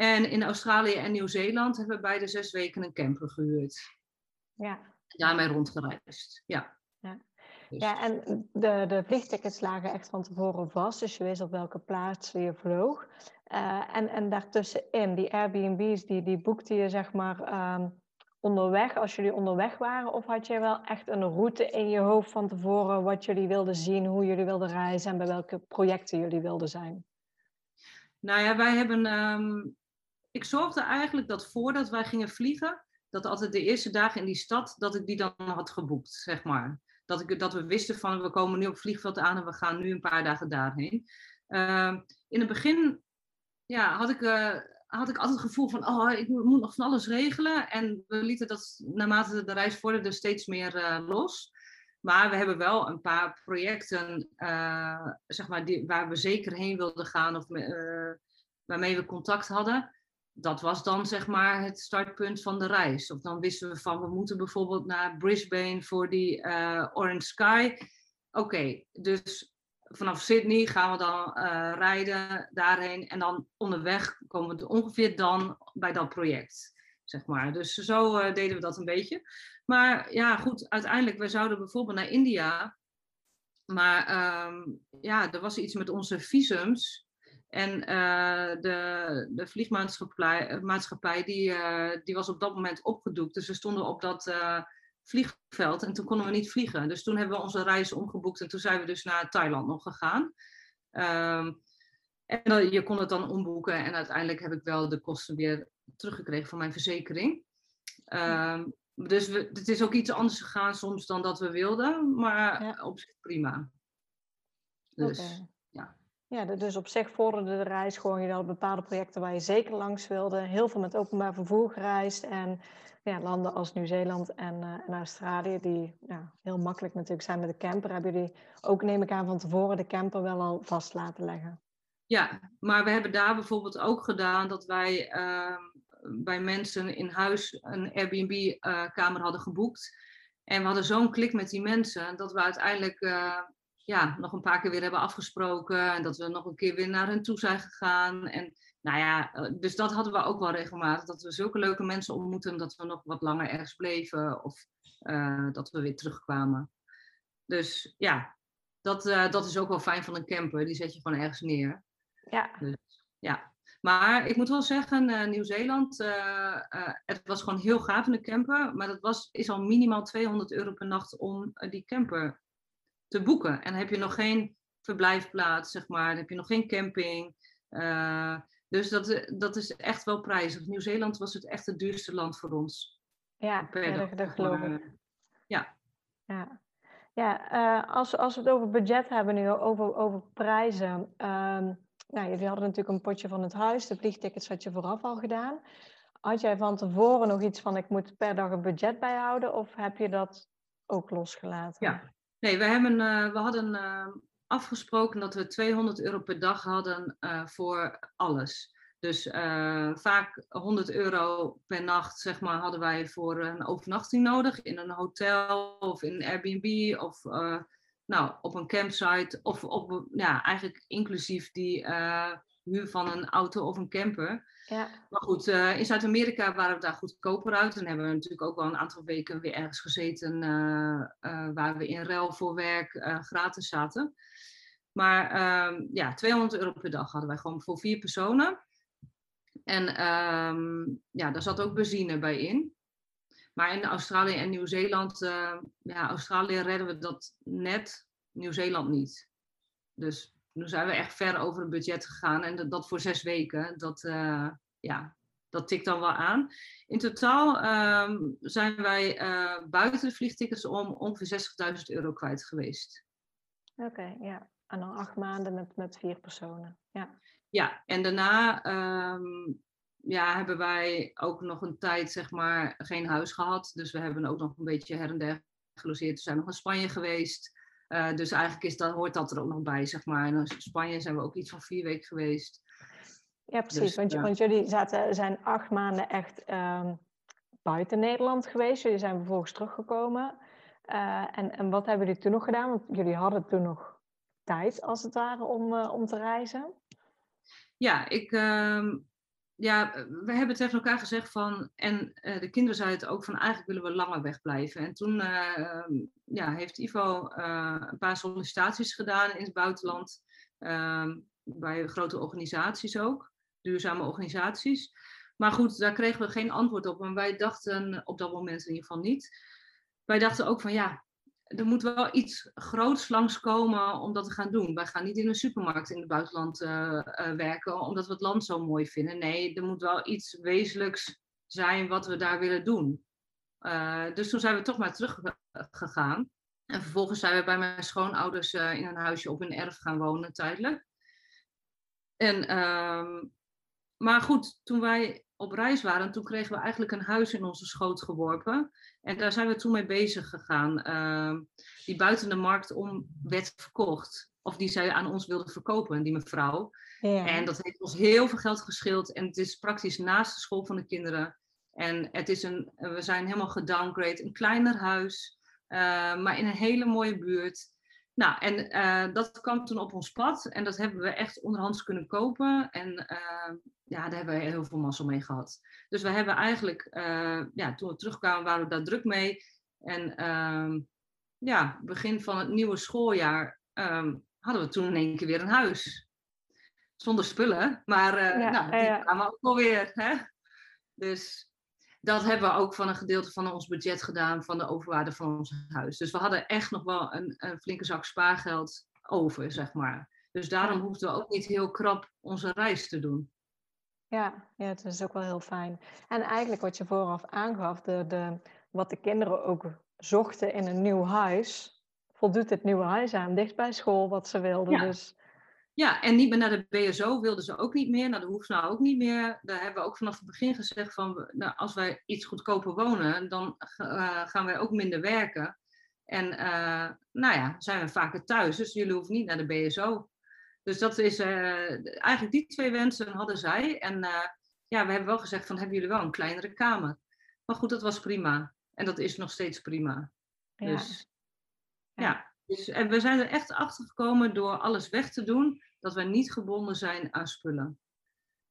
En in Australië en Nieuw-Zeeland hebben we beide zes weken een camper gehuurd. Ja. Daarmee rondgereisd, ja. Dus ja, en de, de vliegtickets lagen echt van tevoren vast, dus je wist op welke plaats je vloog. Uh, en, en daartussenin, die Airbnb's, die, die boekte je zeg maar um, onderweg, als jullie onderweg waren? Of had je wel echt een route in je hoofd van tevoren, wat jullie wilden zien, hoe jullie wilden reizen en bij welke projecten jullie wilden zijn? Nou ja, wij hebben. Um, ik zorgde eigenlijk dat voordat wij gingen vliegen, dat altijd de eerste dagen in die stad, dat ik die dan had geboekt, zeg maar dat, ik, dat we wisten van we komen nu op vliegveld aan en we gaan nu een paar dagen daarheen. Uh, in het begin ja, had, ik, uh, had ik altijd het gevoel van oh, ik moet nog van alles regelen. En we lieten dat naarmate de reis vorderde steeds meer uh, los. Maar we hebben wel een paar projecten uh, zeg maar, die, waar we zeker heen wilden gaan of waarmee we contact hadden dat was dan zeg maar het startpunt van de reis. Of dan wisten we van we moeten bijvoorbeeld naar Brisbane voor die uh, Orange Sky. Oké, dus vanaf Sydney gaan we dan uh, rijden daarheen en dan onderweg komen we ongeveer dan bij dat project. Zeg maar. Dus zo uh, deden we dat een beetje. Maar ja, goed, uiteindelijk, we zouden bijvoorbeeld naar India. Maar um, ja, er was iets met onze visums. En uh, de, de vliegmaatschappij maatschappij, die, uh, die was op dat moment opgedoekt. Dus we stonden op dat uh, vliegveld en toen konden we niet vliegen. Dus toen hebben we onze reis omgeboekt en toen zijn we dus naar Thailand nog gegaan. Um, en dan, je kon het dan omboeken en uiteindelijk heb ik wel de kosten weer teruggekregen van mijn verzekering. Um, dus we, het is ook iets anders gegaan soms dan dat we wilden, maar ja. op zich prima. Dus. Okay. Ja, dus op zich vorderde de reis gewoon. Je had bepaalde projecten waar je zeker langs wilde. Heel veel met openbaar vervoer gereisd. En ja, landen als Nieuw-Zeeland en, uh, en, Australië, die ja, heel makkelijk natuurlijk zijn met de camper. Hebben jullie ook, neem ik aan, van tevoren de camper wel al vast laten leggen? Ja, maar we hebben daar bijvoorbeeld ook gedaan dat wij uh, bij mensen in huis een Airbnb-kamer uh, hadden geboekt. En we hadden zo'n klik met die mensen dat we uiteindelijk uh, ja, nog een paar keer weer hebben afgesproken. En dat we nog een keer weer naar hen toe zijn gegaan. En nou ja, dus dat hadden we ook wel regelmatig. Dat we zulke leuke mensen ontmoeten dat we nog wat langer ergens bleven. Of dat we weer terugkwamen. Dus ja, dat, dat is ook wel fijn van een camper. Die zet je gewoon ergens neer. Ja. Dus, ja. Maar ik moet wel zeggen, uh, Nieuw-Zeeland, het was gewoon heel gaaf in de camper. Maar dat was, is al minimaal 200 euro per nacht om die camper te boeken. En heb je nog geen verblijfplaats, zeg maar. Dan heb je nog geen camping. dus dat, dat is echt wel prijzig. Nieuw-Zeeland was het echt het duurste land voor ons. Ja, ja dat, geloof ik. Ja. Ja, ja als, als we het over budget hebben nu, over, over prijzen... Um, nou, jullie hadden natuurlijk een potje van het huis. De vliegtickets had je vooraf al gedaan. Had jij van tevoren nog iets van ik moet per dag een budget bijhouden? Of heb je dat ook losgelaten? Ja, nee, we, hebben, uh, we hadden uh, afgesproken dat we 200 euro per dag hadden uh, voor alles. Dus vaak 100 euro per nacht, zeg maar, hadden wij voor een overnachting nodig in een hotel of in een Airbnb of nou, op een campsite of op, ja, eigenlijk inclusief die uh, huur van een auto of een camper. Ja. Maar goed, uh, in Zuid-Amerika waren we daar goedkoper uit. En hebben we natuurlijk ook wel een aantal weken weer ergens gezeten uh, waar we in ruil voor werk gratis zaten. Maar ehm, ja, 200 euro per dag hadden wij gewoon voor vier personen. En um, ja, daar zat ook benzine bij in. Maar in Australië en Nieuw-Zeeland, uh, ja, Australië redden we dat net, Nieuw-Zeeland niet. Dus nu zijn we echt ver over het budget gegaan en dat, dat voor zes weken, dat, uh, ja, dat tikt dan wel aan. In totaal um, zijn wij uh, buiten de vliegtickets om ongeveer 60.000 euro kwijt geweest. Oké, okay, ja. En dan acht maanden met, met vier personen. Ja, ja en daarna um, ja, hebben wij ook nog een tijd zeg maar geen huis gehad. Dus we hebben ook nog een beetje her en der gelogeerd. We zijn nog in Spanje geweest. Uh, dus eigenlijk is dat, hoort dat er ook nog bij, zeg maar. En in Spanje zijn we ook iets van vier weken geweest. Ja, precies. Dus, want, ja. want, jullie zaten, zijn acht maanden echt um, buiten Nederland geweest. Jullie zijn vervolgens teruggekomen. Uh, en, en wat hebben jullie toen nog gedaan? Want jullie hadden toen nog tijd, als het ware, om, uh, om te reizen. Ja, ik, um, ja, we hebben tegen elkaar gezegd van, en uh, de kinderen zeiden het ook van, eigenlijk willen we langer wegblijven. En toen uh, ja, heeft Ivo een paar sollicitaties gedaan in het buitenland, ehm, bij grote organisaties ook, duurzame organisaties. Maar goed, daar kregen we geen antwoord op. En wij dachten, op dat moment in ieder geval niet, wij dachten ook van, ja, er moet wel iets groots langskomen om dat te gaan doen. Wij gaan niet in een supermarkt in het buitenland uh, uh, werken omdat we het land zo mooi vinden. Nee, er moet wel iets wezenlijks zijn wat we daar willen doen. Uh, dus toen zijn we toch maar teruggegaan. En vervolgens zijn we bij mijn schoonouders in een huisje op een erf gaan wonen tijdelijk. En, ehm, maar goed, toen wij op reis waren, toen kregen we eigenlijk een huis in onze schoot geworpen. En daar zijn we toen mee bezig gegaan. Uh, die buiten de markt om werd verkocht. Of die zij aan ons wilde verkopen, die mevrouw. Ja. En dat heeft ons heel veel geld gescheeld. En het is praktisch naast de school van de kinderen. En het is een, we zijn helemaal gedowngrade. Een kleiner huis, uh, maar in een hele mooie buurt. Nou, en uh, dat kwam toen op ons pad. En dat hebben we echt onderhands kunnen kopen. En uh, ja, daar hebben we heel veel mazzel mee gehad. Dus we hebben eigenlijk, uh, ja, toen we terugkwamen, waren we daar druk mee. En ehm, ja, begin van het nieuwe schooljaar um, hadden we toen in één keer weer een huis. Zonder spullen, maar ja, nou, die kwamen ook alweer. Hè? Dus dat hebben we ook van een gedeelte van ons budget gedaan van de overwaarde van ons huis. Dus we hadden echt nog wel een, een flinke zak spaargeld over, zeg maar. Dus daarom hoefden we ook niet heel krap onze reis te doen. Ja, ja, het is ook wel heel fijn. En eigenlijk wat je vooraf aangaf, de, de, wat de kinderen ook zochten in een nieuw huis, voldoet het nieuwe huis aan, dicht bij school, wat ze wilden. Ja. Dus ja, en niet meer naar de BSO wilden ze ook niet meer, naar de Hoefsnauw ook niet meer. Daar hebben we ook vanaf het begin gezegd van, nou, als wij iets goedkoper wonen, dan uh, gaan wij ook minder werken. En uh, nou ja, zijn we vaker thuis, dus jullie hoeven niet naar de BSO. Dus dat is, uh, eigenlijk die twee wensen hadden zij. En ja, we hebben wel gezegd van, hebben jullie wel een kleinere kamer? Maar goed, dat was prima. En dat is nog steeds prima. Ja. Dus ja. ja. Dus, en we zijn er echt achter gekomen door alles weg te doen, dat wij niet gebonden zijn aan spullen.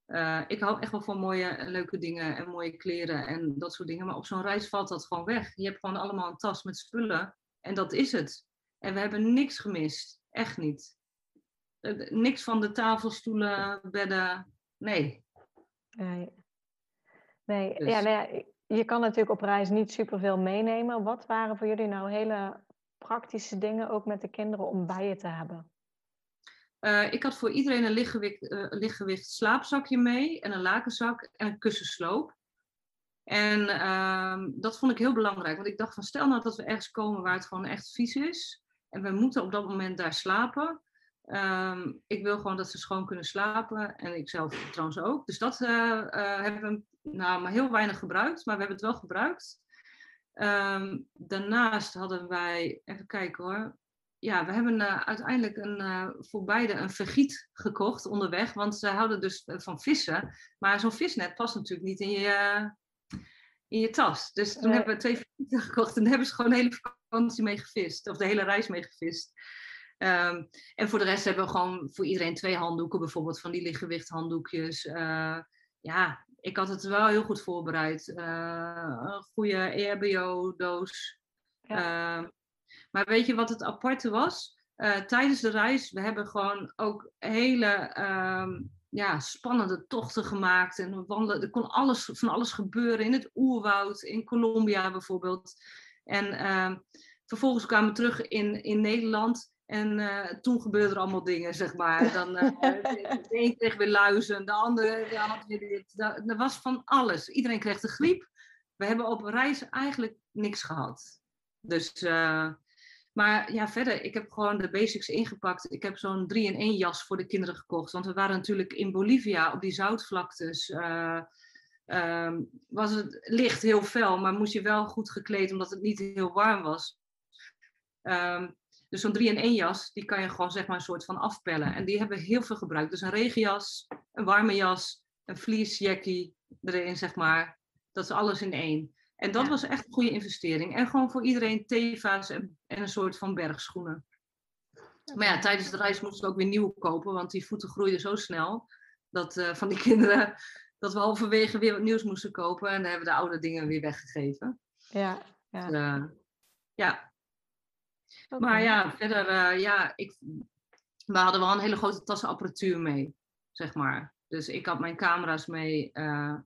Uh, ik hou echt wel van mooie en leuke dingen en mooie kleren en dat soort dingen. Maar op zo'n reis valt dat gewoon weg. Je hebt gewoon allemaal een tas met spullen en dat is het. En we hebben niks gemist. Echt niet. Uh, niks van de tafelstoelen, bedden. Nee. Nee. Nee, dus. ja, nee, je kan natuurlijk op reis niet superveel meenemen. Wat waren voor jullie nou hele praktische dingen, ook met de kinderen, om bij je te hebben? Uh, ik had voor iedereen een lichtgewicht, slaapzakje mee en een lakenzak en een kussensloop. En uh, dat vond ik heel belangrijk, want ik dacht van stel nou dat we ergens komen waar het gewoon echt vies is en we moeten op dat moment daar slapen. Ehm, ik wil gewoon dat ze schoon kunnen slapen en ik zelf trouwens ook. Dus dat uh, hebben we nou, maar heel weinig gebruikt, maar we hebben het wel gebruikt. Um, daarnaast hadden wij, even kijken hoor, ja, we hebben uh, uiteindelijk een, uh, voor beide een vergiet gekocht onderweg. Want ze houden dus van vissen. Maar zo'n visnet past natuurlijk niet in je, in je tas. Dus toen hebben we twee vergieten gekocht. En daar hebben ze gewoon de hele vakantie mee gevist. Of de hele reis mee gevist. Um, en voor de rest hebben we gewoon voor iedereen twee handdoeken. Bijvoorbeeld van die lichtgewicht handdoekjes. Uh, ja, ik had het wel heel goed voorbereid. een goede EHBO-doos. Ja. Ehm, maar weet je wat het aparte was? Uh, tijdens de reis, we hebben gewoon ook hele um, ja, spannende tochten gemaakt. En wandelen, er kon alles, van alles gebeuren in het oerwoud, in Colombia bijvoorbeeld. En uh, vervolgens kwamen we terug in, in Nederland. En uh, toen gebeurde er allemaal dingen, zeg maar. Dan, uh, de een kreeg weer luizen, de andere had weer dit. Er was van alles. Iedereen kreeg de griep. We hebben op reis eigenlijk niks gehad. Dus uh, maar ja, verder, ik heb gewoon de basics ingepakt. Ik heb zo'n 3-in-1 jas voor de kinderen gekocht. Want we waren natuurlijk in Bolivia op die zoutvlaktes. Uh, was het licht heel fel, maar moest je wel goed gekleed omdat het niet heel warm was. Um, dus zo'n 3-in-1 jas, die kan je gewoon zeg maar een soort van afpellen. En die hebben we heel veel gebruikt. Dus een regenjas, een warme jas, een fleecejackie erin, zeg maar. Dat is alles in één. En dat was echt een goede investering. En gewoon voor iedereen teva's en, en een soort van bergschoenen. Maar ja, tijdens de reis moesten we ook weer nieuwe kopen, want die voeten groeiden zo snel dat, uh, van die kinderen dat we halverwege weer wat nieuws moesten kopen. En dan hebben we de oude dingen weer weggegeven. Ja, ja. Dus, uh, ja. Okay. Maar ja, verder, uh, ja, ik, we hadden wel een hele grote tassenapparatuur mee, zeg maar. Dus ik had mijn camera's mee,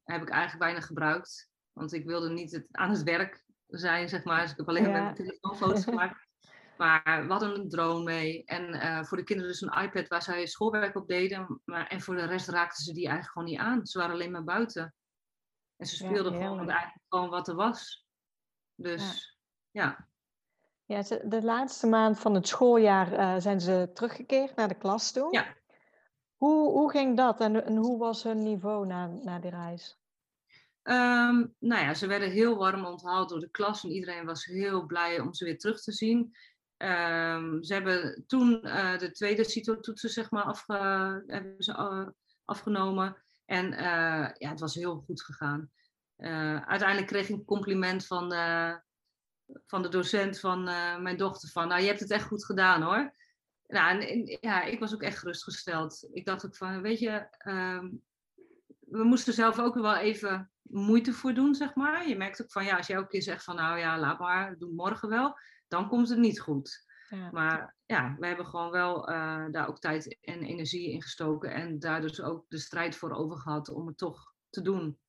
heb ik eigenlijk weinig gebruikt. Want ik wilde niet het, aan het werk zijn, zeg maar. Dus ik heb alleen ja. met mijn telefoon foto's gemaakt. Maar we hadden een drone mee. En uh, voor de kinderen dus een iPad waar zij schoolwerk op deden. Maar, en voor de rest raakten ze die eigenlijk gewoon niet aan. Ze waren alleen maar buiten. En ze speelden ja, gewoon, eigenlijk gewoon wat er was. Dus ja. Ja, de laatste maand van het schooljaar uh, zijn ze teruggekeerd naar de klas toe. Ja. Hoe, hoe ging dat en, en hoe was hun niveau na, na die reis? Um, nou ja, ze werden heel warm onthaald door de klas en iedereen was heel blij om ze weer terug te zien. Um, ze hebben toen uh, de tweede CITO-toetsen zeg maar, afge hebben ze, uh, afgenomen. En uh, ja, het was heel goed gegaan. uiteindelijk kreeg ik een compliment van, van de docent van mijn dochter van, nou je hebt het echt goed gedaan hoor. Nou, ja, ik was ook echt gerustgesteld. Ik dacht ook van, weet je, um, we moesten zelf ook wel even moeite voor doen, zeg maar. Je merkt ook van, ja, als je elke keer zegt van, nou ja, laat maar, doe morgen wel, dan komt het niet goed. Ja. Maar ja, we hebben gewoon wel uh, daar ook tijd en energie in gestoken en daar dus ook de strijd voor over gehad om het toch te doen.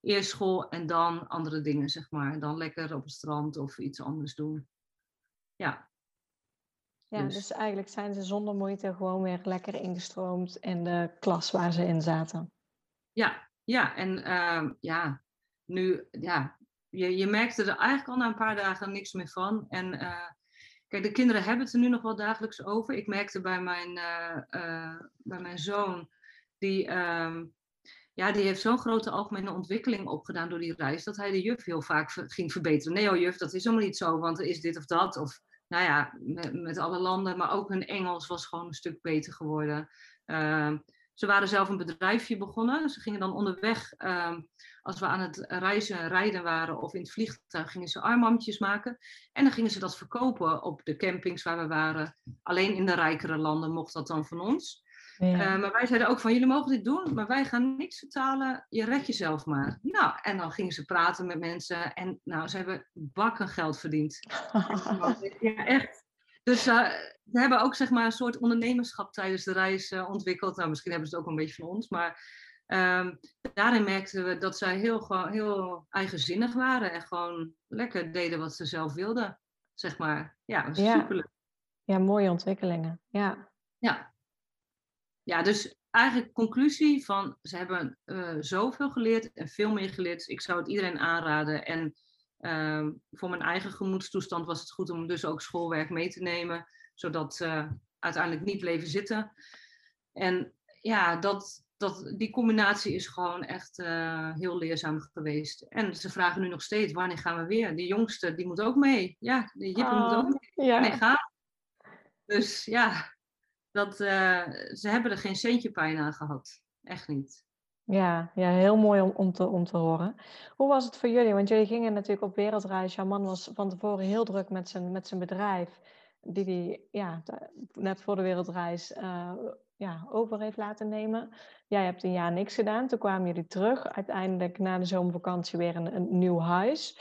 Eerst school en dan andere dingen, zeg maar. Dan lekker op het strand of iets anders doen. Ja. Ja, dus, dus eigenlijk zijn ze zonder moeite gewoon weer lekker ingestroomd in de klas waar ze in zaten. Ja, ja, en uh, ja, nu, ja, je, je merkte er eigenlijk al na een paar dagen niks meer van. En uh, kijk, de kinderen hebben het er nu nog wel dagelijks over. Ik merkte bij mijn, uh, bij mijn zoon, die, um, ja, die heeft zo'n grote algemene ontwikkeling opgedaan door die reis, dat hij de juf heel vaak ging verbeteren. Nee, oh juf, dat is helemaal niet zo, want er is dit of dat. Of nou ja, met, met alle landen, maar ook hun Engels was gewoon een stuk beter geworden. Uh, ze waren zelf een bedrijfje begonnen. Ze gingen dan onderweg, ehm, als we aan het reizen, rijden waren of in het vliegtuig, gingen ze armbandjes maken. En dan gingen ze dat verkopen op de campings waar we waren. Alleen in de rijkere landen mocht dat dan van ons. Ja. maar wij zeiden ook van, jullie mogen dit doen, maar wij gaan niks vertalen. Je red jezelf maar. Nou, en dan gingen ze praten met mensen. En nou, ze hebben bakken geld verdiend. ja, echt. Dus uh, we hebben ook zeg maar een soort ondernemerschap tijdens de reis uh, ontwikkeld. Nou, misschien hebben ze het ook een beetje van ons, maar um, daarin merkten we dat zij heel, gewoon, heel eigenzinnig waren en gewoon lekker deden wat ze zelf wilden, zeg maar. Ja, superleuk. Ja, mooie ontwikkelingen. Ja. Ja. Ja, dus eigenlijk conclusie van ze hebben uh, zoveel geleerd en veel meer geleerd. Ik zou het iedereen aanraden. En uh, voor mijn eigen gemoedstoestand was het goed om dus ook schoolwerk mee te nemen, zodat ze uiteindelijk niet bleven zitten. En ja, dat, dat, die combinatie is gewoon echt uh, heel leerzaam geweest. En ze vragen nu nog steeds, wanneer gaan we weer? Die jongste, die moet ook mee. Ja, die Jippe moet ook oh, mee. Ja. gaan. Dus ja, dat, uh, ze hebben er geen centje pijn aan gehad. Echt niet. Ja, ja heel mooi om, om, te, om te horen. Hoe was het voor jullie? Want jullie gingen natuurlijk op wereldreis. Jouw man was van tevoren heel druk met zijn, met zijn bedrijf. Die hij ja, net voor de wereldreis uh, ja, over heeft laten nemen. Jij hebt een jaar niks gedaan. Toen kwamen jullie terug. Uiteindelijk na de zomervakantie weer een, een nieuw huis.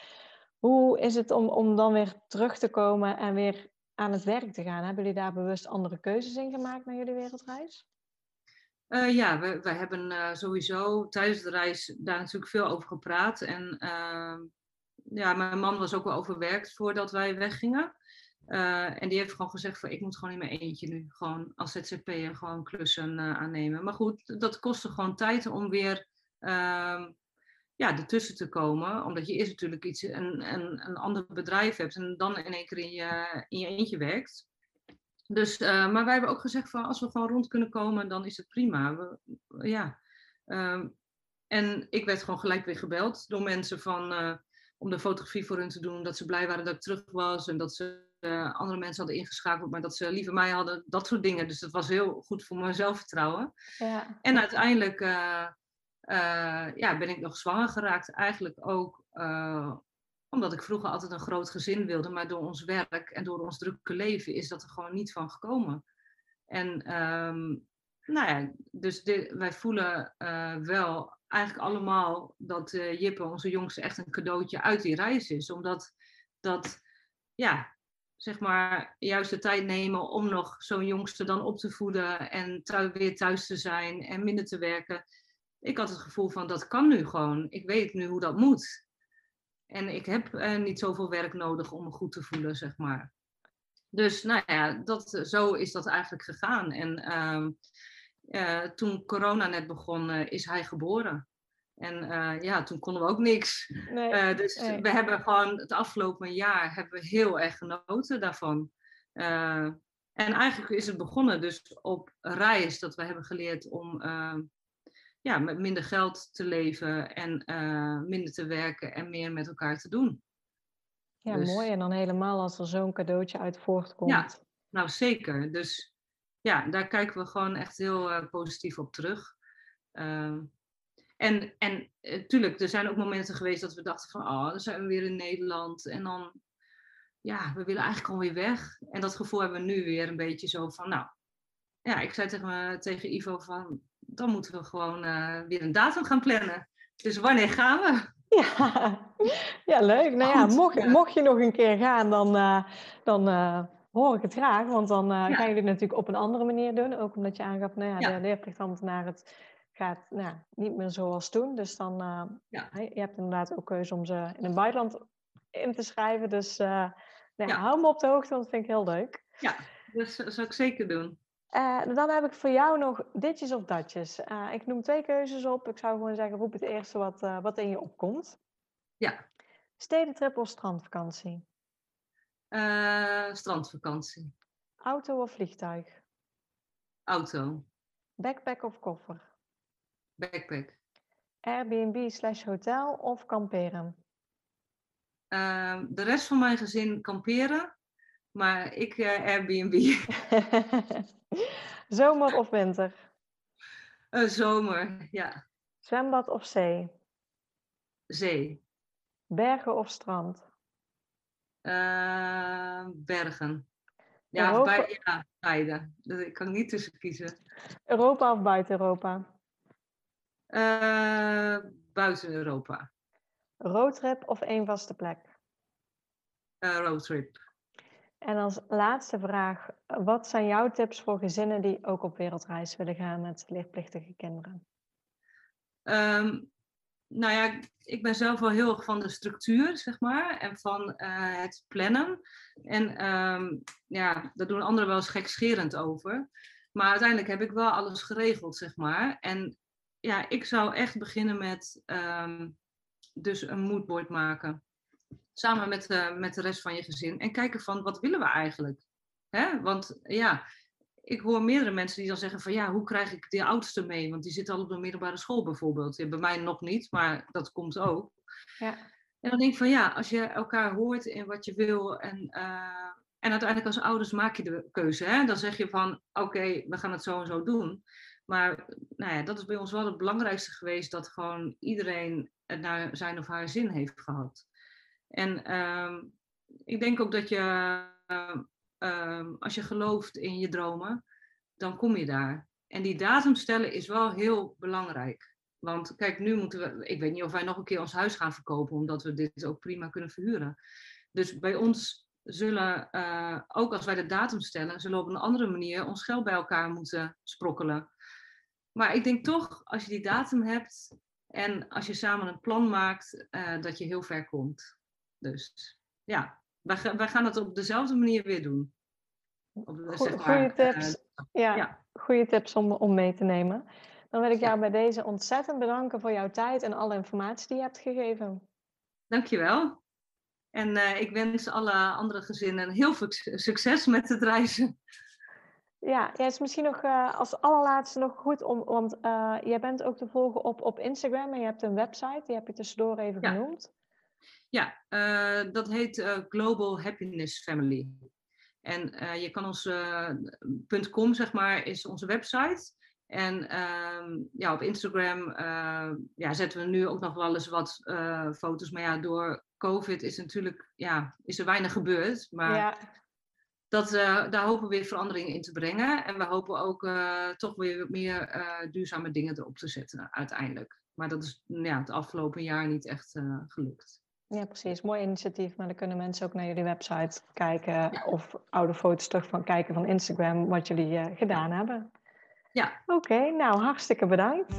Hoe is het om, om dan weer terug te komen en weer aan het werk te gaan? Hebben jullie daar bewust andere keuzes in gemaakt naar jullie wereldreis? Uh, ja, we, we hebben uh, sowieso tijdens de reis daar natuurlijk veel over gepraat. En uh, ja, mijn man was ook wel overwerkt voordat wij weggingen. Uh, en die heeft gewoon gezegd van ik moet gewoon in mijn eentje nu gewoon als ZZP'er gewoon klussen aannemen. Maar goed, dat kostte gewoon tijd om weer ehm, ja, ertussen te komen. Omdat je eerst natuurlijk iets, een, een, een ander bedrijf hebt en dan in één keer in je, in je eentje werkt. Dus, uh, maar wij hebben ook gezegd van als we gewoon rond kunnen komen, dan is het prima. We, ja. Um, en ik werd gewoon gelijk weer gebeld door mensen van, uh, om de fotografie voor hun te doen. Dat ze blij waren dat ik terug was en dat ze uh, andere mensen hadden ingeschakeld, maar dat ze liever mij hadden. Dat soort dingen. Dus dat was heel goed voor mijn zelfvertrouwen. Ja. En uiteindelijk ja, ben ik nog zwanger geraakt. Eigenlijk ook omdat ik vroeger altijd een groot gezin wilde, maar door ons werk en door ons drukke leven is dat er gewoon niet van gekomen. En um, nou ja, dus wij voelen uh, wel eigenlijk allemaal dat uh, Jippe, onze jongste, echt een cadeautje uit die reis is. Omdat dat, ja, zeg maar, juist de tijd nemen om nog zo'n jongste dan op te voeden en thuis, weer thuis te zijn en minder te werken. Ik had het gevoel van dat kan nu gewoon. Ik weet nu hoe dat moet. En ik heb uh, niet zoveel werk nodig om me goed te voelen, zeg maar. Dus nou ja, dat, zo is dat eigenlijk gegaan. En uh, uh, toen corona net begon, eh, is hij geboren. En ja, toen konden we ook niks. Nee, dus we hebben gewoon het afgelopen jaar hebben we heel erg genoten daarvan. en eigenlijk is het begonnen dus op reis dat we hebben geleerd om ja, met minder geld te leven en uh, minder te werken en meer met elkaar te doen. Ja, dus, mooi. En dan helemaal als er zo'n cadeautje uit voortkomt. Ja, nou zeker. Dus ja, daar kijken we gewoon echt heel uh, positief op terug. Uh, en en uh, er zijn ook momenten geweest dat we dachten van, oh, dan zijn we weer in Nederland. En dan, ja, we willen eigenlijk alweer weg. En dat gevoel hebben we nu weer een beetje zo van, nou, ja, ik zei tegen, me, tegen Ivo van, dan moeten we gewoon uh, weer een datum gaan plannen. Dus wanneer gaan we? Ja, ja leuk. Nou ja, mocht, mocht je nog een keer gaan, dan, uh, dan uh, hoor ik het graag. Want dan ja. gaan jullie het natuurlijk op een andere manier doen. Ook omdat je aangaf, nou ja, ja. de leerplichtambtenaar het gaat nou, niet meer zoals toen. Dus dan, ja. je hebt inderdaad ook keuze om ze in het buitenland in te schrijven. Dus nou, ja. hou me op de hoogte, want dat vind ik heel leuk. Ja, dat zou ik zeker doen. Uh, dan heb ik voor jou nog ditjes of datjes. Uh, ik noem twee keuzes op. Ik zou gewoon zeggen, roep het eerste wat, uh, wat in je opkomt. Ja. Stedentrip of strandvakantie? strandvakantie. Auto of vliegtuig? Auto. Backpack of koffer? Backpack. Airbnb slash hotel of kamperen? Ehm, de rest van mijn gezin kamperen. Maar ik Airbnb. zomer of winter? Uh, zomer, ja. Zwembad of zee? Zee. Bergen of strand? Uh, bergen. Ja, Europa... bij, ja beide. Ik kan niet tussen kiezen. Europa of buiten Europa? Uh, buiten Europa. Roadtrip of één vaste plek? Roadtrip. En als laatste vraag, wat zijn jouw tips voor gezinnen die ook op wereldreis willen gaan met leerplichtige kinderen? Um, nou ja, ik ben zelf wel heel erg van de structuur, zeg maar, en van uh, het plannen. En um, ja, daar doen anderen wel eens gekscherend over. Maar uiteindelijk heb ik wel alles geregeld, zeg maar. En ja, ik zou echt beginnen met um, dus een moodboard maken. Samen met, uh, met de rest van je gezin. En kijken van, wat willen we eigenlijk? Hè? Want ja, ik hoor meerdere mensen die dan zeggen van ja, hoe krijg ik die oudste mee? Want die zit al op de middelbare school bijvoorbeeld. Ja, bij mij nog niet, maar dat komt ook. Ja. En dan denk ik van ja, als je elkaar hoort in wat je wil en, uh, en uiteindelijk als ouders maak je de keuze. Hè? Dan zeg je van oké, we gaan het zo en zo doen. Maar nou ja, dat is bij ons wel het belangrijkste geweest, dat gewoon iedereen het naar zijn of haar zin heeft gehad. En uh, ik denk ook dat je uh, Ehm, als je gelooft in je dromen, dan kom je daar. En die datum stellen is wel heel belangrijk. Want kijk, nu moeten we, ik weet niet of wij nog een keer ons huis gaan verkopen, omdat we dit ook prima kunnen verhuren. Dus bij ons zullen, uh, ook als wij de datum stellen, zullen we op een andere manier ons geld bij elkaar moeten sprokkelen. Maar ik denk toch, als je die datum hebt en als je samen een plan maakt, uh, dat je heel ver komt. Dus ja, wij, wij gaan het op dezelfde manier weer doen. Goede tips. Uh, ja, ja, goede tips om, om mee te nemen. Dan wil ik jou bij deze ontzettend bedanken voor jouw tijd en alle informatie die je hebt gegeven. Dankjewel. En uh, ik wens alle andere gezinnen heel veel succes met het reizen. Ja, ja is misschien nog uh, als allerlaatste nog goed om, want uh, jij bent ook te volgen op, op Instagram en je hebt een website, die heb je tussendoor even ja. genoemd. Ja, dat heet Global Happiness Family. En uh, je kan uh, .com, zeg maar, is onze website. En uh, ja, op Instagram ja, zetten we nu ook nog wel eens wat foto's. Maar ja, door COVID is natuurlijk, ja, is er weinig gebeurd. Maar ja. dat, daar hopen we weer verandering in te brengen. En we hopen ook toch weer meer duurzame dingen erop te zetten uiteindelijk. Maar dat is ja, het afgelopen jaar niet echt gelukt. Ja, precies. Mooi initiatief. Maar dan kunnen mensen ook naar jullie website kijken of oude foto's terug van kijken van Instagram wat jullie uh, gedaan hebben. Ja. Oké, okay, nou hartstikke bedankt.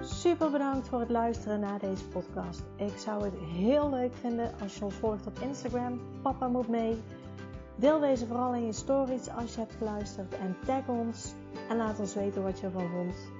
Super bedankt voor het luisteren naar deze podcast. Ik zou het heel leuk vinden als je ons volgt op Instagram. Papa moet mee. Deel deze vooral in je stories als je hebt geluisterd en tag ons en laat ons weten wat je ervan vond.